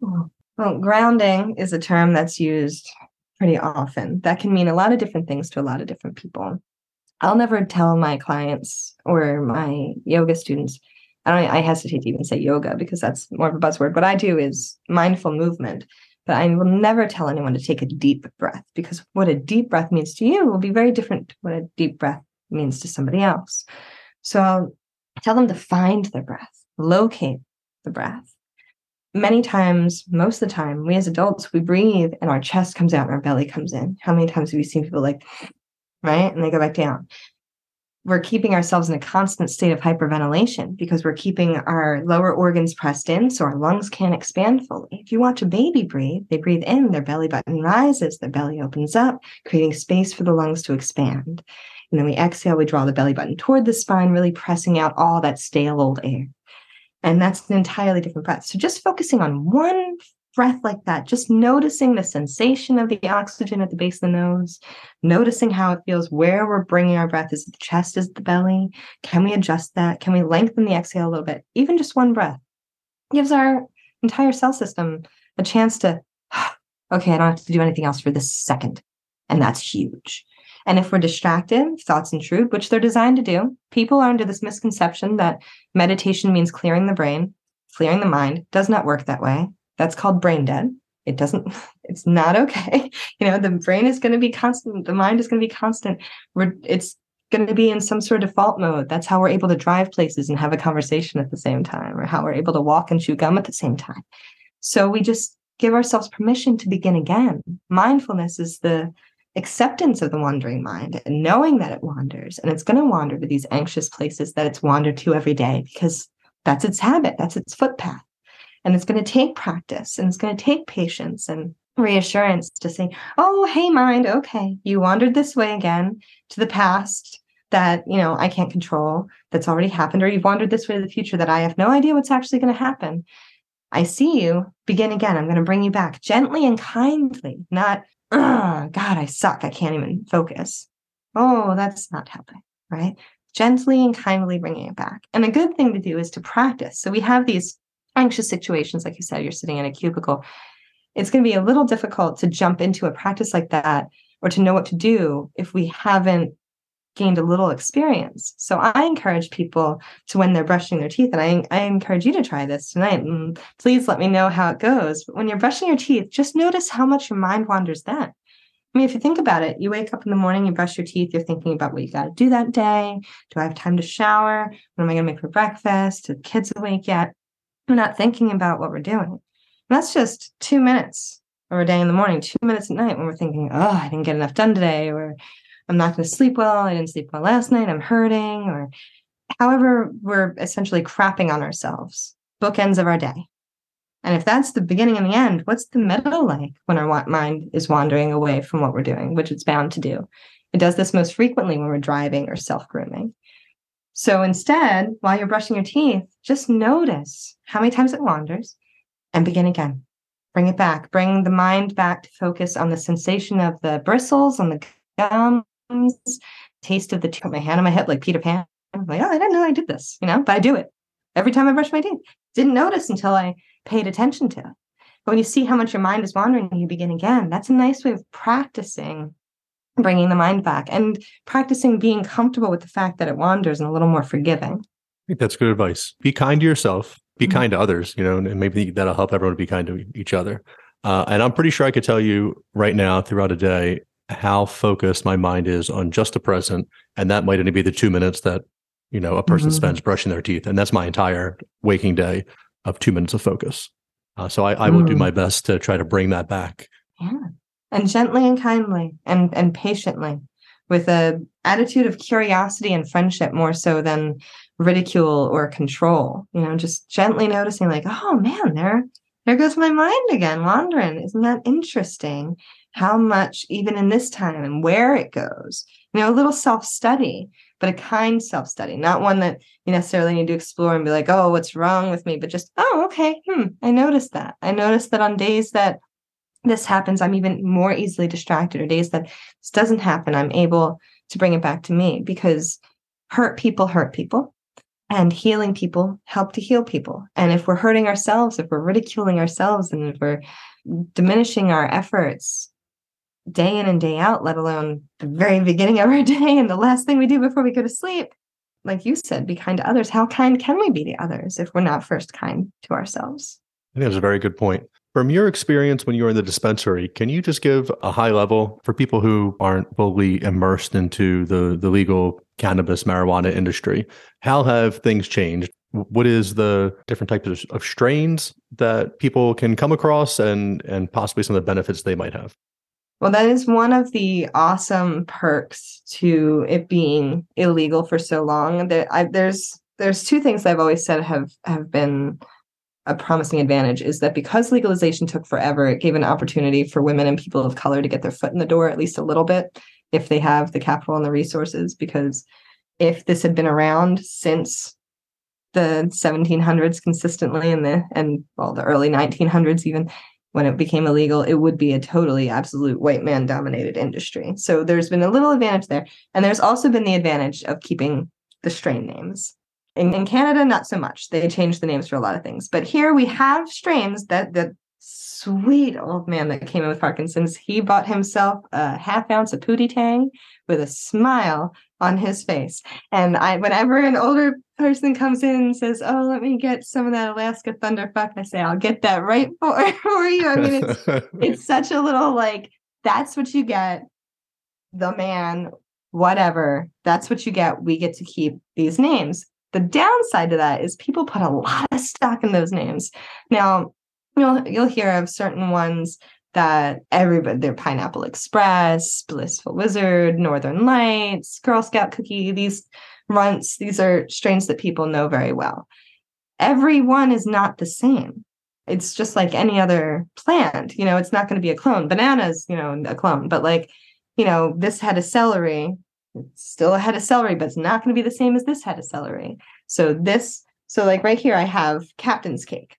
Well, grounding is a term that's used pretty often. That can mean a lot of different things to a lot of different people. I'll never tell my clients or my yoga students, I don't I hesitate to even say yoga because that's more of a buzzword. What I do is mindful movement. But I will never tell anyone to take a deep breath because what a deep breath means to you will be very different to what a deep breath means to somebody else. So I'll tell them to find their breath, locate the breath. Many times, most of the time, we as adults, we breathe and our chest comes out and our belly comes in. How many times have you seen people like, right? And they go back down. We're keeping ourselves in a constant state of hyperventilation because we're keeping our lower organs pressed in so our lungs can't expand fully. If you watch a baby breathe, they breathe in, their belly button rises, their belly opens up, creating space for the lungs to expand. And then we exhale, we draw the belly button toward the spine, really pressing out all that stale old air. And that's an entirely different breath. So just focusing on one breath like that, just noticing the sensation of the oxygen at the base of the nose, noticing how it feels, where we're bringing our breath. Is the chest, is the belly? Can we adjust that? Can we lengthen the exhale a little bit? Even just one breath gives our entire cell system a chance to, okay, I don't have to do anything else for this second. And that's huge. And if we're distracted, thoughts intrude, which they're designed to do. People are under this misconception that meditation means clearing the brain, clearing the mind. Does not work that way. That's called brain dead. It doesn't, it's not okay. You know, the brain is going to be constant, the mind is going to be constant. We're, it's going to be in some sort of default mode. That's how we're able to drive places and have a conversation at the same time, or how we're able to walk and chew gum at the same time. So we just give ourselves permission to begin again. Mindfulness is the acceptance of the wandering mind and knowing that it wanders and it's going to wander to these anxious places that it's wandered to every day because that's its habit, that's its footpath. And it's going to take practice and it's going to take patience and reassurance to say, oh, hey, mind, okay, you wandered this way again to the past that, you know, I can't control that's already happened, or you've wandered this way to the future that I have no idea what's actually going to happen. I see you. Begin again. I'm going to bring you back gently and kindly, not God, I suck. I can't even focus. Oh, that's not helping, right? Gently and kindly bringing it back. And a good thing to do is to practice. So we have these anxious situations, like you said, you're sitting in a cubicle. It's going to be a little difficult to jump into a practice like that or to know what to do if we haven't gained a little experience. So I encourage people to when they're brushing their teeth, and I, I encourage you to try this tonight. And please let me know how it goes. But when you're brushing your teeth, just notice how much your mind wanders then. I mean, if you think about it, you wake up in the morning, you brush your teeth, you're thinking about what you got to do that day. Do I have time to shower? What am I going to make for breakfast? Do the kids awake yet? We're not thinking about what we're doing. And that's just two minutes of a day in the morning, two minutes at night when we're thinking, oh, I didn't get enough done today, or I'm not going to sleep well. I didn't sleep well last night. I'm hurting, or however, we're essentially crapping on ourselves, bookends of our day. And if that's the beginning and the end, what's the middle like when our mind is wandering away from what we're doing, which it's bound to do? It does this most frequently when we're driving or self grooming. So instead, while you're brushing your teeth, just notice how many times it wanders and begin again. Bring it back. Bring the mind back to focus on the sensation of the bristles on the gums, taste of the put my hand on my hip like Peter Pan. I'm like, oh, I didn't know I did this, you know, but I do it every time I brush my teeth. Didn't notice until I paid attention to it. But when you see how much your mind is wandering you begin again, that's a nice way of practicing bringing the mind back and practicing being comfortable with the fact that it wanders and a little more forgiving. I think that's good advice. Be kind to yourself, be mm-hmm. kind to others, you know, and maybe that'll help everyone be kind to each other. Uh, and I'm pretty sure I could tell you right now throughout a day how focused my mind is on just the present. And that might only be the two minutes that, you know, a person mm-hmm. spends brushing their teeth. And that's my entire waking day of two minutes of focus. Uh, so I, I will mm. do my best to try to bring that back. Yeah. And gently and kindly and, and patiently with a attitude of curiosity and friendship more so than ridicule or control. You know, just gently noticing like, oh man, there there goes my mind again, wandering. Isn't that interesting? How much even in this time and where it goes. You know, a little self-study but a kind self study, not one that you necessarily need to explore and be like, oh, what's wrong with me? But just, oh, okay, hmm, I noticed that. I noticed that on days that this happens, I'm even more easily distracted, or days that this doesn't happen, I'm able to bring it back to me because hurt people hurt people and healing people help to heal people. And if we're hurting ourselves, if we're ridiculing ourselves, and if we're diminishing our efforts day in and day out, let alone the very beginning of our day and the last thing we do before we go to sleep. Like you said, be kind to others. How kind can we be to others if we're not first kind to ourselves? I think that's a very good point. From your experience when you were in the dispensary, can you just give a high level for people who aren't fully immersed into the, the legal cannabis marijuana industry? How have things changed? What is the different types of, of strains that people can come across and and possibly some of the benefits they might have? Well, that is one of the awesome perks to it being illegal for so long. There, I, there's there's two things I've always said have have been a promising advantage is that because legalization took forever, it gave an opportunity for women and people of color to get their foot in the door at least a little bit if they have the capital and the resources. Because if this had been around since the 1700s consistently and the and well the early 1900s even when it became illegal, it would be a totally absolute white man dominated industry. So there's been a little advantage there. And there's also been the advantage of keeping the strain names. In, in Canada, not so much. They changed the names for a lot of things. But here we have strains that the sweet old man that came in with Parkinson's, he bought himself a half ounce of Pootie Tang with a smile on his face. And I, whenever an older person comes in and says, "Oh, let me get some of that Alaska Thunderfuck," I say, "I'll get that right for, for you." I mean, it's it's such a little like that's what you get. The man, whatever, that's what you get. We get to keep these names. The downside to that is people put a lot of stock in those names. Now, you'll you'll hear of certain ones that everybody they're pineapple express blissful wizard northern lights girl scout cookie these Runtz these are strains that people know very well. Every one is not the same. It's just like any other plant you know it's not going to be a clone. Bananas you know a clone but like you know this head of celery it's still a head of celery but it's not going to be the same as this head of celery. So this so like right here i have captain's cake.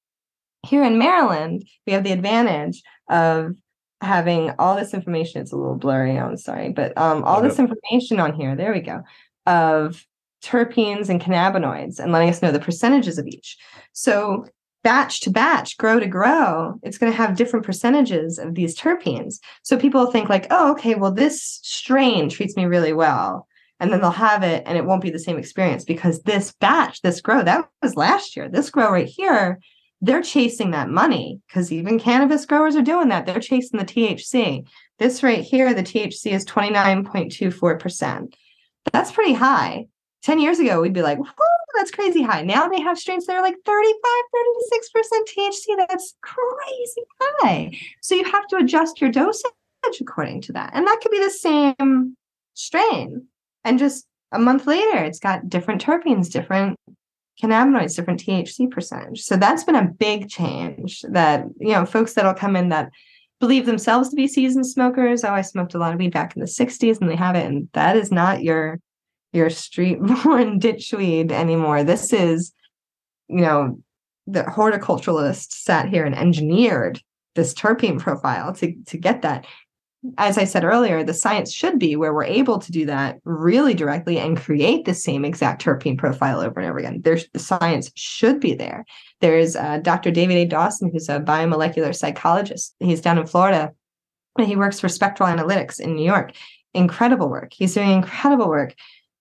Here in Maryland, we have the advantage of having all this information. It's a little blurry, I'm sorry, but um, all this information on here, there we go, of terpenes and cannabinoids and letting us know the percentages of each. So batch to batch, grow to grow, it's going to have different percentages of these terpenes. So people think like, oh, okay, well, this strain treats me really well. and then they'll have it and it won't be the same experience because this batch, this grow, that was last year. This grow right here, they're chasing that money because even cannabis growers are doing that. They're chasing the THC. This right here, the THC is 29.24%. That's pretty high. 10 years ago, we'd be like, that's crazy high. Now they have strains that are like 35, 36% THC. That's crazy high. So you have to adjust your dosage according to that. And that could be the same strain. And just a month later, it's got different terpenes, different cannabinoids, different THC percentage. So that's been a big change that, you know, folks that'll come in that believe themselves to be seasoned smokers. Oh, I smoked a lot of weed back in the 60s and they have it. And that is not your your street born ditch weed anymore. This is, you know, the horticulturalist sat here and engineered this terpene profile to to get that as I said earlier, the science should be where we're able to do that really directly and create the same exact terpene profile over and over again. There's the science should be there. There's uh, Dr. David A. Dawson, who's a biomolecular psychologist. He's down in Florida, and he works for Spectral Analytics in New York. Incredible work. He's doing incredible work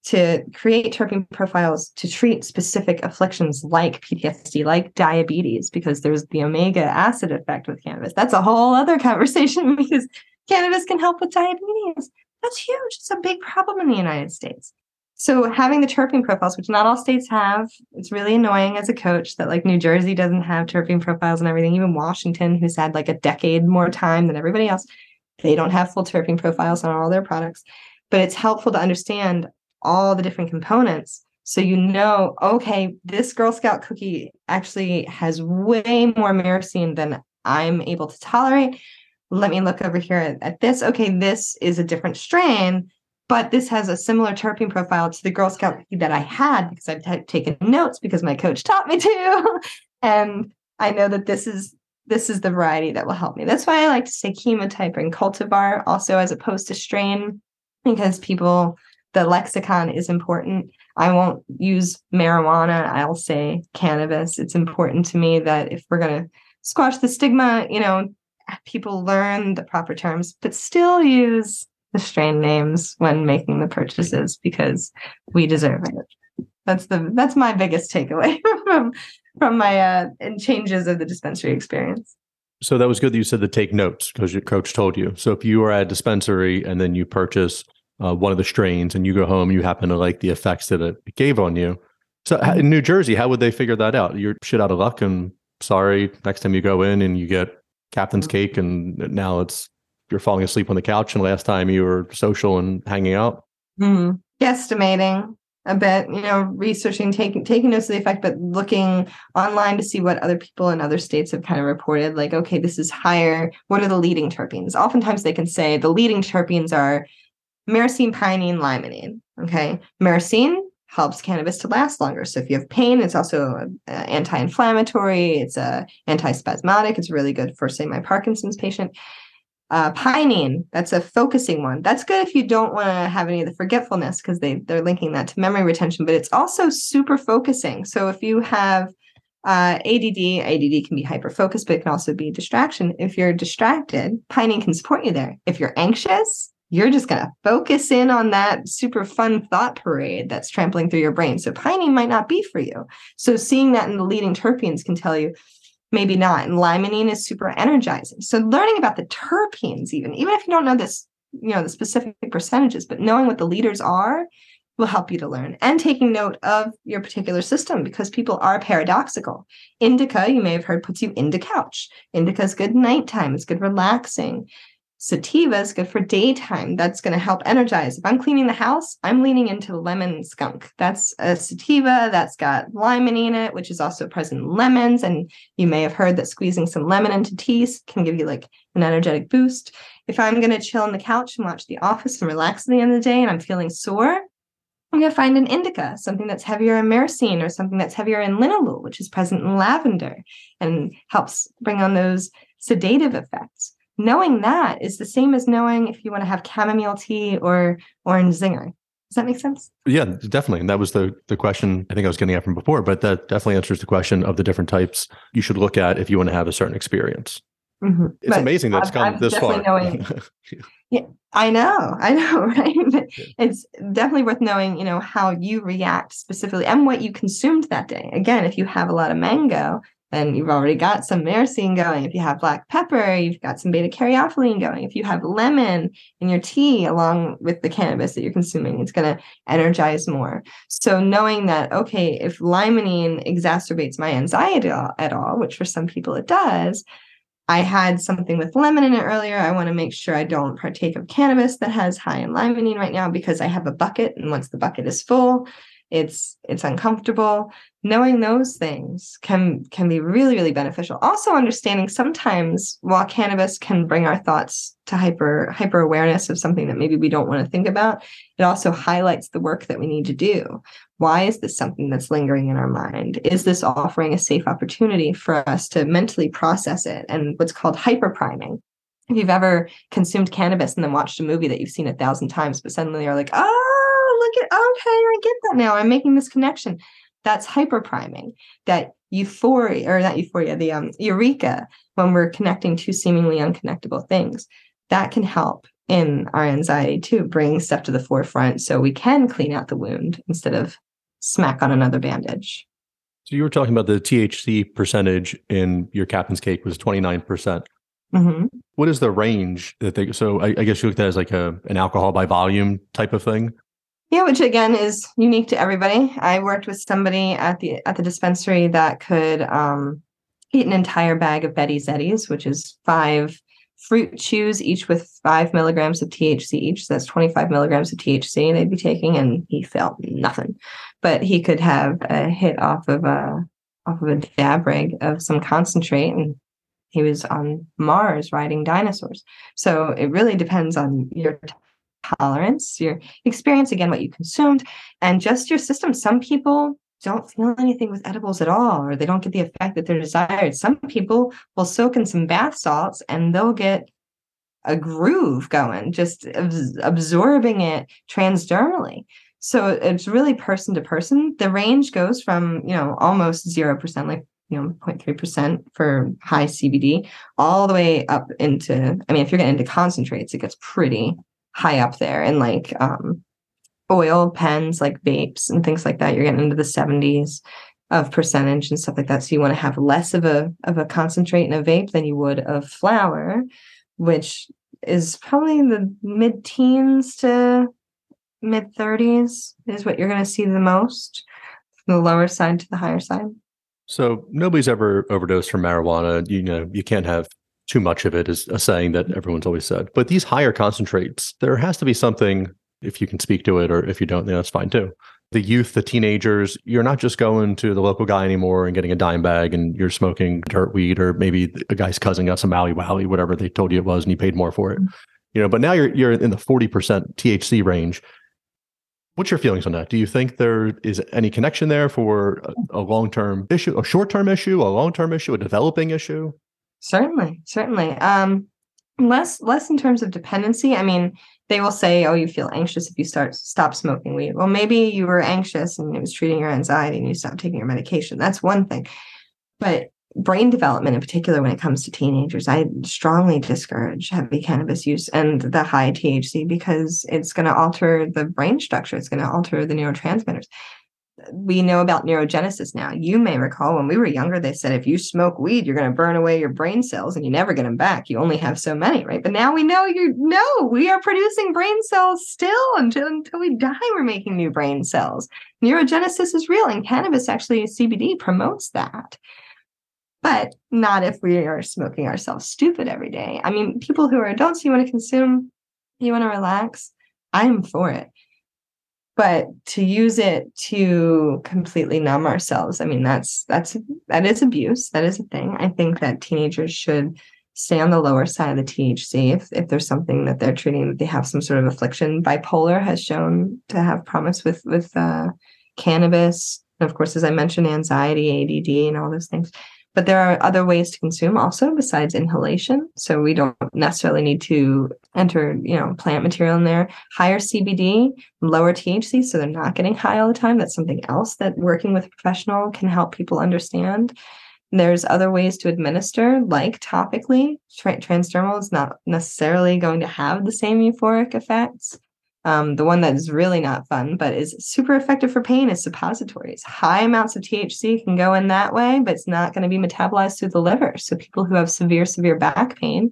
to create terpene profiles to treat specific afflictions like PTSD, like diabetes, because there's the omega acid effect with cannabis. That's a whole other conversation because cannabis can help with diabetes. That's huge. It's a big problem in the United States. So having the terpene profiles, which not all states have, it's really annoying as a coach that like New Jersey doesn't have terpene profiles and everything. Even Washington, who's had like a decade more time than everybody else, they don't have full terpene profiles on all their products. But it's helpful to understand all the different components so you know, okay, this Girl Scout cookie actually has way more myrcene than I'm able to tolerate let me look over here at, this. Okay, this is a different strain, but this has a similar terpene profile to the Girl Scout that I had because I've t- taken notes because my coach taught me to. and I know that this is this is the variety that will help me. That's why I like to say chemotype and cultivar also as opposed to strain because people the lexicon is important. I won't use marijuana. I'll say cannabis. It's important to me that if we're going to squash the stigma, you know, people learn the proper terms, but still use the strain names when making the purchases because we deserve it. That's the that's my biggest takeaway from from my uh and changes of the dispensary experience. So that was good that you said to take notes because your coach told you. So if you are at a dispensary and then you purchase uh, one of the strains and you go home, you happen to like the effects that it gave on you. So mm-hmm. in New Jersey, how would they figure that out? You're shit out of luck and sorry. Next time you go in and you get captain's cake and now it's you're falling asleep on the couch and last time you were social and hanging out. Mm-hmm. guesstimating a bit you know researching taking taking notes of the effect but looking online to see what other people in other states have kind of reported like okay this is higher. What are the leading terpenes? Oftentimes they can say the leading terpenes are myrcene pinene limonene okay? Myrcene helps cannabis to last longer. So if you have pain, it's also uh, anti-inflammatory. It's a uh, anti-spasmodic. It's really good for, say, my Parkinson's patient. Uh, pinene, that's a focusing one. That's good if you don't want to have any of the forgetfulness because they they're linking that to memory retention. But it's also super focusing. So if you have uh, ADD, ADD can be hyper focused, but it can also be distraction. If you're distracted, pinene can support you there. If you're anxious, you're just going to focus in on that super fun thought parade that's trampling through your brain. So pinene might not be for you. So seeing that in the leading terpenes can tell you maybe not. And limonene is super energizing. So learning about the terpenes, even even if you don't know this, you know the specific percentages, but knowing what the leaders are will help you to learn and taking note of your particular system because people are paradoxical. Indica, you may have heard, puts you into couch. Indica is good nighttime. It's good relaxing. Sativa is good for daytime. That's going to help energize. If I'm cleaning the house, I'm leaning into lemon skunk. That's a sativa that's got limonene in it, which is also present in lemons. And you may have heard that squeezing some lemon into tea can give you like an energetic boost. If I'm going to chill on the couch and watch The Office and relax at the end of the day and I'm feeling sore, I'm going to find an indica, something that's heavier in myrcene or something that's heavier in linalool, which is present in lavender and helps bring on those sedative effects knowing that is the same as knowing if you want to have chamomile tea or orange zinger. Does that make sense? Yeah, definitely. And that was the the question I think I was getting at from before, but that definitely answers the question of the different types you should look at if you want to have a certain experience. Mhm. It's But amazing that it's I've- come I've this far. Yeah, I know, I know, right? It's definitely worth knowing, you know, how you react specifically and what you consumed that day. Again, if you have a lot of mango, then you've already got some myrcene going. If you have black pepper, you've got some beta caryophyllene going. If you have lemon in your tea along with the cannabis that you're consuming, it's going to energize more. So knowing that, okay, if limonene exacerbates my anxiety at all, which for some people it does, I had something with lemon in it earlier. I want to make sure I don't partake of cannabis that has high in limonene right now because I have a bucket, and once the bucket is full, it's it's uncomfortable. Knowing those things can can be really really beneficial. Also understanding sometimes while cannabis can bring our thoughts to hyper hyper awareness of something that maybe we don't want to think about, it also highlights the work that we need to do. Why is this something that's lingering in our mind? Is this offering a safe opportunity for us to mentally process it and what's called hyper priming? If you've ever consumed cannabis and then watched a movie that you've seen a thousand times, but suddenly you're like, ah, oh, look at, okay, I get that now. I'm making this connection. That's hyper priming. That euphoria, or not euphoria, the um, eureka, when we're connecting two seemingly unconnectable things, that can help in our anxiety too, bringing stuff to the forefront so we can clean out the wound instead of smack on another bandage. So you were talking about the THC percentage in your captain's cake was 29%. Mhm. What is the range that they so I, I guess you looked at as like a an alcohol by volume type of thing? Yeah, which again is unique to everybody. I worked with somebody at the at the dispensary that could um, eat an entire bag of Betty's Eddies, which is five fruit chews, each with five milligrams of THC each. So that's 25 milligrams of THC they'd be taking, and he felt nothing. But he could have a hit off of a off of a dab rig of some concentrate, and he was on Mars riding dinosaurs. So it really depends on your tolerance, your experience, again, what you consumed, and just your system. Some people don't feel anything with edibles at all, or they don't get the effect that they're desired. Some people will soak in some bath salts and they'll get a groove going, just absorbing it transdermally. So it's really person to person. The range goes from, you know, almost 0%, like, you know, 0.3% for high CBD, all the way up into, I mean, if you're getting into concentrates, it gets pretty high up there. And like um, oil pens, like vapes and things like that, you're getting into the 70s of percentage and stuff like that. So you want to have less of a of a concentrate in a vape than you would of flower, which is probably the mid teens to mid 30s is what you're going to see the most from the lower side to the higher side. So nobody's ever overdosed from marijuana. You know, you can't have too much of it is a saying that everyone's always said. But these higher concentrates, there has to be something, if you can speak to it, or if you don't, then that's fine too. The youth, the teenagers, you're not just going to the local guy anymore and getting a dime bag and you're smoking dirt weed, or maybe a guy's cousin got some Maui Wowie, whatever they told you it was, and you paid more for it. You know, but now you're you're in the 40% THC range. What's your feelings on that? Do you think there is any connection there for a, a long term issue, a short term issue, a long term issue, a developing issue? Certainly, certainly. Um, less less in terms of dependency. I mean, they will say, "Oh, you feel anxious if you start stop smoking weed." Well, maybe you were anxious and it was treating your anxiety, and you stopped taking your medication. That's one thing. But brain development, in particular, when it comes to teenagers, I strongly discourage heavy cannabis use and the high THC because it's going to alter the brain structure. It's going to alter the neurotransmitters we know about neurogenesis now. You may recall when we were younger, they said if you smoke weed, you're going to burn away your brain cells and you never get them back. You only have so many, right? But now we know you know we are producing brain cells still until until we die. We're making new brain cells. Neurogenesis is real, and cannabis actually CBD promotes that. But not if we are smoking ourselves stupid every day. I mean, people who are adults, you want to consume, you want to relax. I'm for it but to use it to completely numb ourselves i mean that's that's that is abuse that is a thing. I think that teenagers should stay on the lower side of the thc if, if there's something that they're treating they have some sort of affliction. Bipolar has shown to have promise with with uh, cannabis. And of course as i mentioned anxiety add and all those things but there are other ways to consume also besides inhalation so we don't necessarily need to enter you know plant material in there higher cbd lower thc so they're not getting high all the time that's something else that working with a professional can help people understand There's other ways to administer, like topically. Tra- transdermal is not necessarily going to have the same euphoric effects. Um, the one that is really not fun, but is super effective for pain, is suppositories. High amounts of THC can go in that way, but it's not going to be metabolized through the liver. So people who have severe, severe back pain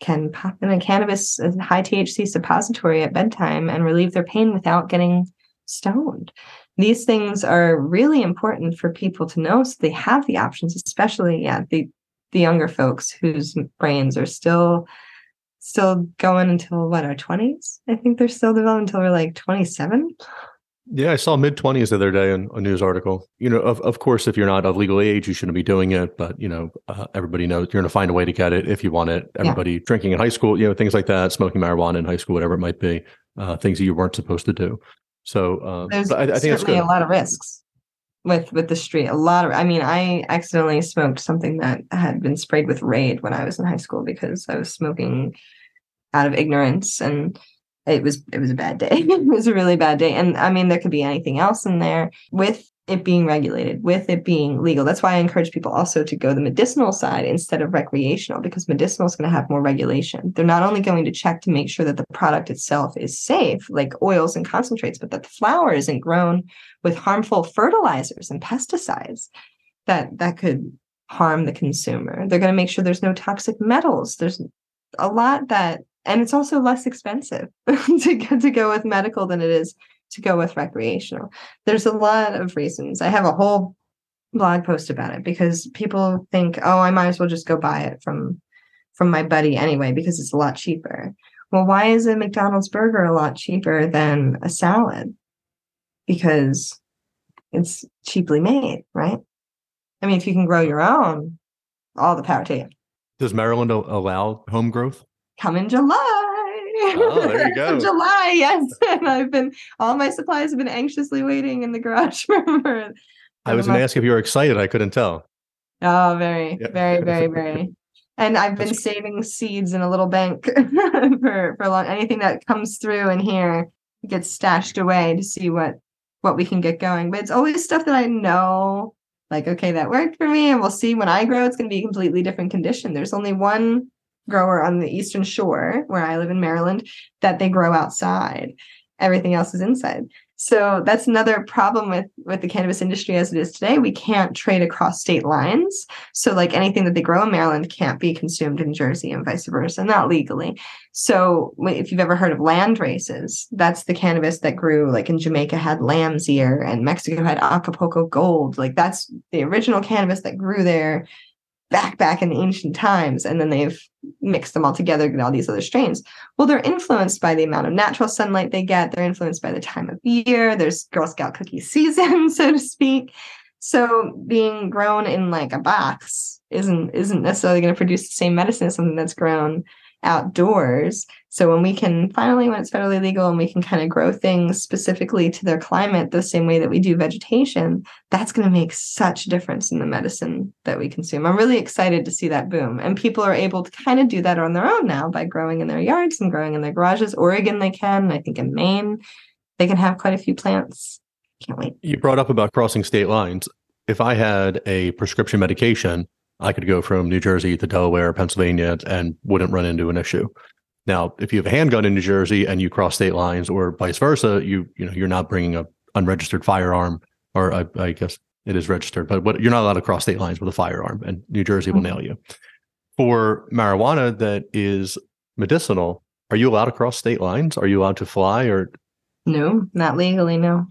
can pop in a cannabis a high THC suppository at bedtime and relieve their pain without getting stoned. These things are really important for people to know so they have the options, especially yeah, the the younger folks whose brains are still still going until what our 20s i think they're still developing until we're like 27 yeah i saw mid 20s the other day in a news article. You know of, of course if you're not of legal age you shouldn't be doing it but you know uh, everybody knows you're going to find a way to get it if you want it. Everybody yeah. drinking in high school you know things like that smoking marijuana in high school whatever it might be uh, things that you weren't supposed to do. So uh, there's I, I think certainly a lot of risks with with the street a lot of i mean i accidentally smoked something that had been sprayed with raid when i was in high school because i was smoking out of ignorance and it was it was a bad day. It was a really bad day. And i mean there could be anything else in there. With it being regulated with it being legal. That's why i encourage people also to go the medicinal side instead of recreational because medicinal is going to have more regulation. They're not only going to check to make sure that the product itself is safe like oils and concentrates but that the flower isn't grown with harmful fertilizers and pesticides that that could harm the consumer. They're going to make sure there's no toxic metals. There's a lot that and it's also less expensive to go, to go with medical than it is to go with recreational. There's a lot of reasons. I have a whole blog post about it because people think, "Oh, I might as well just go buy it from from my buddy anyway because it's a lot cheaper." Well, why is a McDonald's burger a lot cheaper than a salad? Because it's cheaply made, right? I mean, if you can grow your own, all the power to you. Does Maryland allow home growth? come in July. Oh, there you go. July, yes. And I've been all my supplies have been anxiously waiting in the garage for. I was going to ask if you were excited. I couldn't tell. Oh, very, yeah. very, very, very. And I've been saving seeds in a little bank for for long. Anything that comes through in here gets stashed away to see what what we can get going. But it's always stuff that I know, like okay, that worked for me, and we'll see when I grow. It's going to be a completely different condition. There's only one grower on the eastern shore where I live in Maryland that they grow outside. Everything else is inside. So that's another problem with with the cannabis industry as it is today. We can't trade across state lines. So like anything that they grow in Maryland can't be consumed in Jersey and vice versa, not legally. So if you've ever heard of land races, that's the cannabis that grew like in Jamaica had lamb's ear and Mexico had Acapulco gold. Like that's the original cannabis that grew there back back in ancient times and then they've mixed them all together get all these other strains. Well they're influenced by the amount of natural sunlight they get. They're influenced by the time of year. There's girl scout cookie season so to speak. So being grown in like a box isn't isn't necessarily going to produce the same medicine as something that's grown outdoors. So when we can finally, when it's federally legal and we can kind of grow things specifically to their climate the same way that we do vegetation, that's going to make such a difference in the medicine that we consume. I'm really excited to see that boom. And people are able to kind of do that on their own now by growing in their yards and growing in their garages. Oregon, they can. I think in Maine, they can have quite a few plants. Can't wait. You brought up about crossing state lines. If I had a prescription medication I could go from New Jersey to Delaware, Pennsylvania, and wouldn't run into an issue. Now, if you have a handgun in New Jersey and you cross state lines, or vice versa, you you know you're not bringing a unregistered firearm, or I, I guess it is registered, but what, you're not allowed to cross state lines with a firearm, and New Jersey will mm-hmm. nail you. For marijuana that is medicinal, are you allowed to cross state lines? Are you allowed to fly, or no, not legally, no.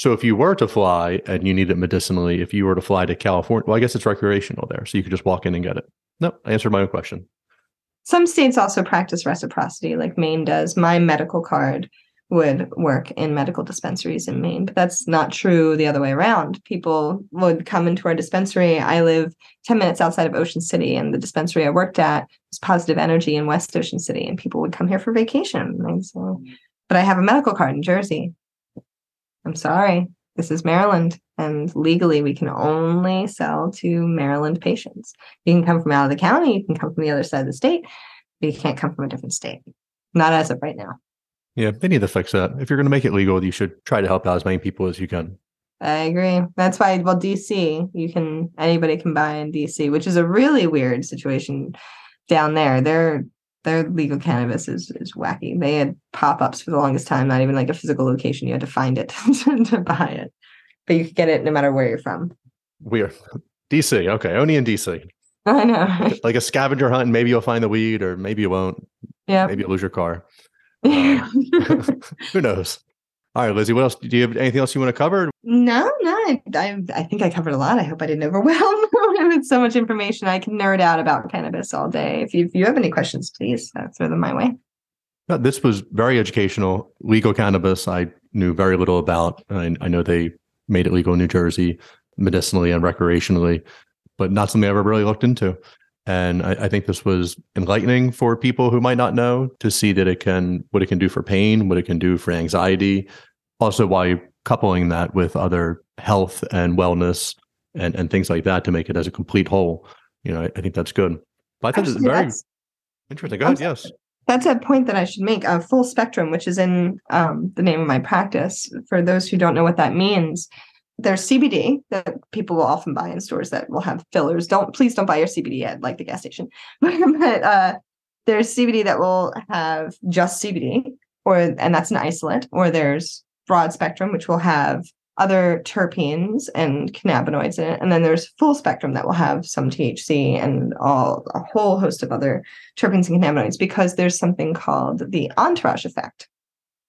So if you were to fly and you need it medicinally, if you were to fly to California, well, I guess it's recreational there. So you could just walk in and get it. No, I answered my own question. Some states also practice reciprocity, like Maine does. My medical card would work in medical dispensaries in Maine, but that's not true the other way around. People would come into our dispensary. I live 10 minutes outside of Ocean City, and the dispensary I worked at was Positive Energy in West Ocean City, and people would come here for vacation. And so, but I have a medical card in Jersey. I'm sorry, this is Maryland. And legally, we can only sell to Maryland patients. You can come from out of the county, you can come from the other side of the state, but you can't come from a different state. Not as of right now. Yeah, they need to fix that. If you're going to make it legal, you should try to help out as many people as you can. I agree. That's why, well, DC, you can anybody can buy in DC, which is a really weird situation down there. Their their legal cannabis is is wacky. They had pop ups for the longest time, not even like a physical location. You had to find it to buy it, but you could get it no matter where you're from. Weird. DC. Okay, only in DC. I know. Like a scavenger hunt, and maybe you'll find the weed, or maybe you won't. Yeah. Maybe you'll lose your car. Yeah. Uh, who knows? All right, Lizy. What else? Do you have anything else you want to cover? No, no, I, I, I think I covered a lot. I hope I didn't overwhelm with so much information. I can nerd out about cannabis all day. If you, if you have any questions, please uh, throw them my way. This was very educational. Legal cannabis, I knew very little about. I, I know they made it legal in New Jersey, medicinally and recreationally, but not something I ever really looked into. And I, I think this was enlightening for people who might not know to see that it can, what it can do for pain, what it can do for anxiety. Also, while coupling that with other health and wellness and, and things like that to make it as a complete whole. You know, I, I think that's good. But I think it's very interesting. Go ahead. Yes. That's a point that I should make. A full spectrum, which is in um, the name of my practice. For those who don't know what that means, there's CBD that people will often buy in stores that will have fillers. Don't please don't buy your CBD at like the gas station. but uh, there's CBD that will have just CBD, or and that's an isolate. Or there's broad spectrum, which will have other terpenes and cannabinoids in it. And then there's full spectrum that will have some THC and all a whole host of other terpenes and cannabinoids because there's something called the entourage effect.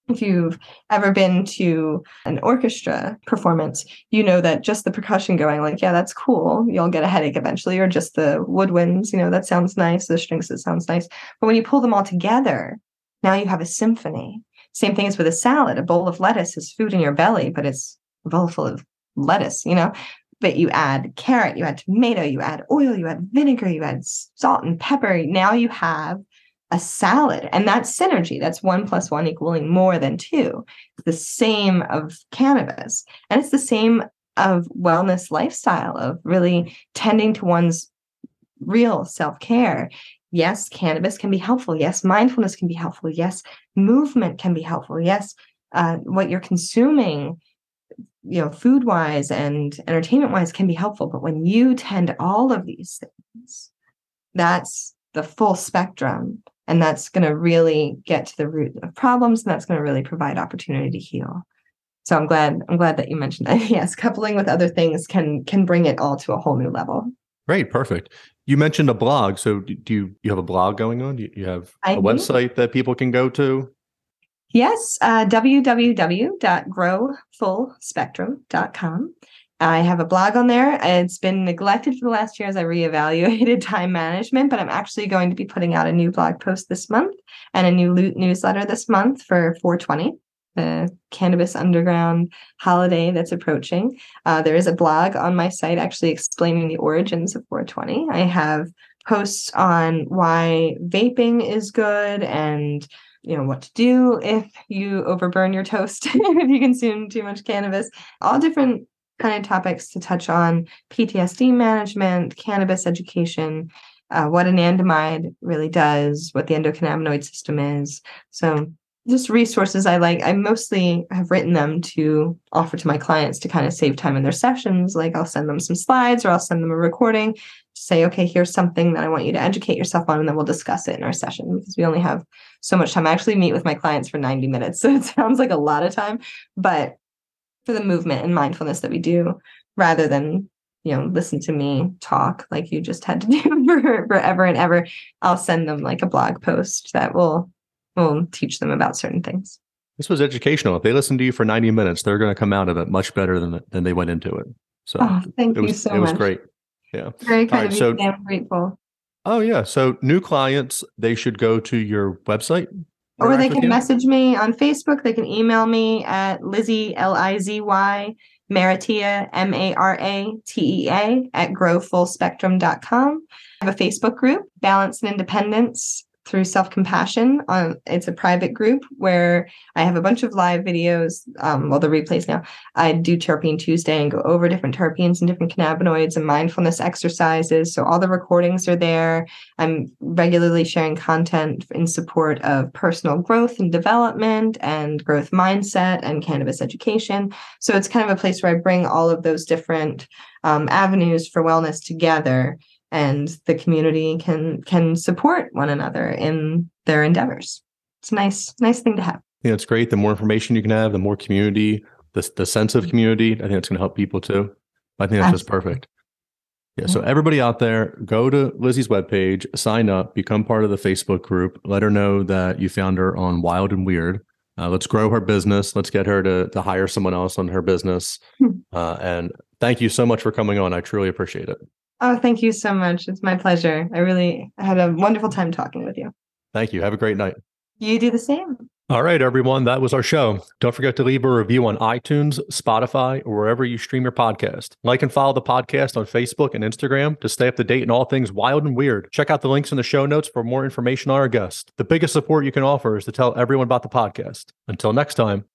If you've ever been to an orchestra performance, you know that just the percussion going, like, yeah, that's cool. You'll get a headache eventually, or just the woodwinds, you know, that sounds nice. The strings, that sounds nice. But when you pull them all together, now you have a symphony. Same thing as with a salad. A bowl of lettuce is food in your belly, but it's bowl full of lettuce, you know? But you add carrot, you add tomato, you add oil, you add vinegar, you add salt and pepper. Now you have a salad. And that's synergy. That's one plus one equaling more than two. It's the same of cannabis. And it's the same of wellness lifestyle, of really tending to one's real self care. Yes, cannabis can be helpful. Yes, mindfulness can be helpful. Yes, movement can be helpful. Yes, uh, what you're consuming, you know, food wise and entertainment wise can be helpful. But when you tend all of these things, that's the full spectrum. And that's going to really get to the root of problems. And that's going to really provide opportunity to heal. So I'm glad I'm glad that you mentioned that. Yes, coupling with other things can can bring it all to a whole new level. Great, perfect. You mentioned a blog. So do you you have a blog going on? Do you, you have I a do. website that people can go to? Yes, uh, www.growfullspectrum.com. I have a blog on there. It's been neglected for the last year as I reevaluated time management, but I'm actually going to be putting out a new blog post this month and a new loot newsletter this month for 420, the Cannabis Underground holiday that's approaching. Uh, there is a blog on my site actually explaining the origins of 420. I have posts on why vaping is good and you know what to do if you overburn your toast if you consume too much cannabis. All different kind of topics to touch on. Ptsd management cannabis education uh, what anandamide really does what the endocannabinoid system is. So just resources i like. I mostly have written them to offer to my clients to kind of save time in their sessions. Like i'll send them some slides or i'll send them a recording say okay here's something that i want you to educate yourself on and then we'll discuss it in our session because we only have so much time i actually meet with my clients for 90 minutes so it sounds like a lot of time but for the movement and mindfulness that we do rather than you know listen to me talk like you just had to do for forever and ever i'll send them like a blog post that will will teach them about certain things This was educational. If they listen to you for 90 minutes, they're going to come out of it much better than than they went into it. So oh thank it you was so it was great. Yeah. very kind right, of you so- i'm grateful Oh yeah. So new clients, they should go to your website. or they can you? message me on Facebook. They can email me at Lizy L I Z Y Maratea M A R A T E A at growfullspectrum.com. I have a Facebook group, Balance and Independence through Self Compassion. Um, it's a private group where I have a bunch of live videos. Um, well, the replays now. I do Terpene Tuesday and go over different terpenes and different cannabinoids and mindfulness exercises. So all the recordings are there. I'm regularly sharing content in support of personal growth and development and growth mindset and cannabis education. So it's kind of a place where I bring all of those different um, avenues for wellness together and the community can can support one another in their endeavors. It's a nice, nice thing to have. Yeah, it's great. The more information you can have, the more community, the the sense of community. I think it's going to help people too. I think that's just perfect. Yeah. So everybody out there, go to Lizy's webpage, sign up, become part of the Facebook group. Let her know that you found her on Wild and Weird. Uh, let's grow her business. Let's get her to to hire someone else on her business. Hmm. Uh, and thank you so much for coming on. I truly appreciate it. Oh, thank you so much. It's my pleasure. I really had a wonderful time talking with you. Thank you. Have a great night. You do the same. All right, everyone. That was our show. Don't forget to leave a review on iTunes, Spotify, or wherever you stream your podcast. Like and follow the podcast on Facebook and Instagram to stay up to date in all things wild and weird. Check out the links in the show notes for more information on our guest. The biggest support you can offer is to tell everyone about the podcast. Until next time.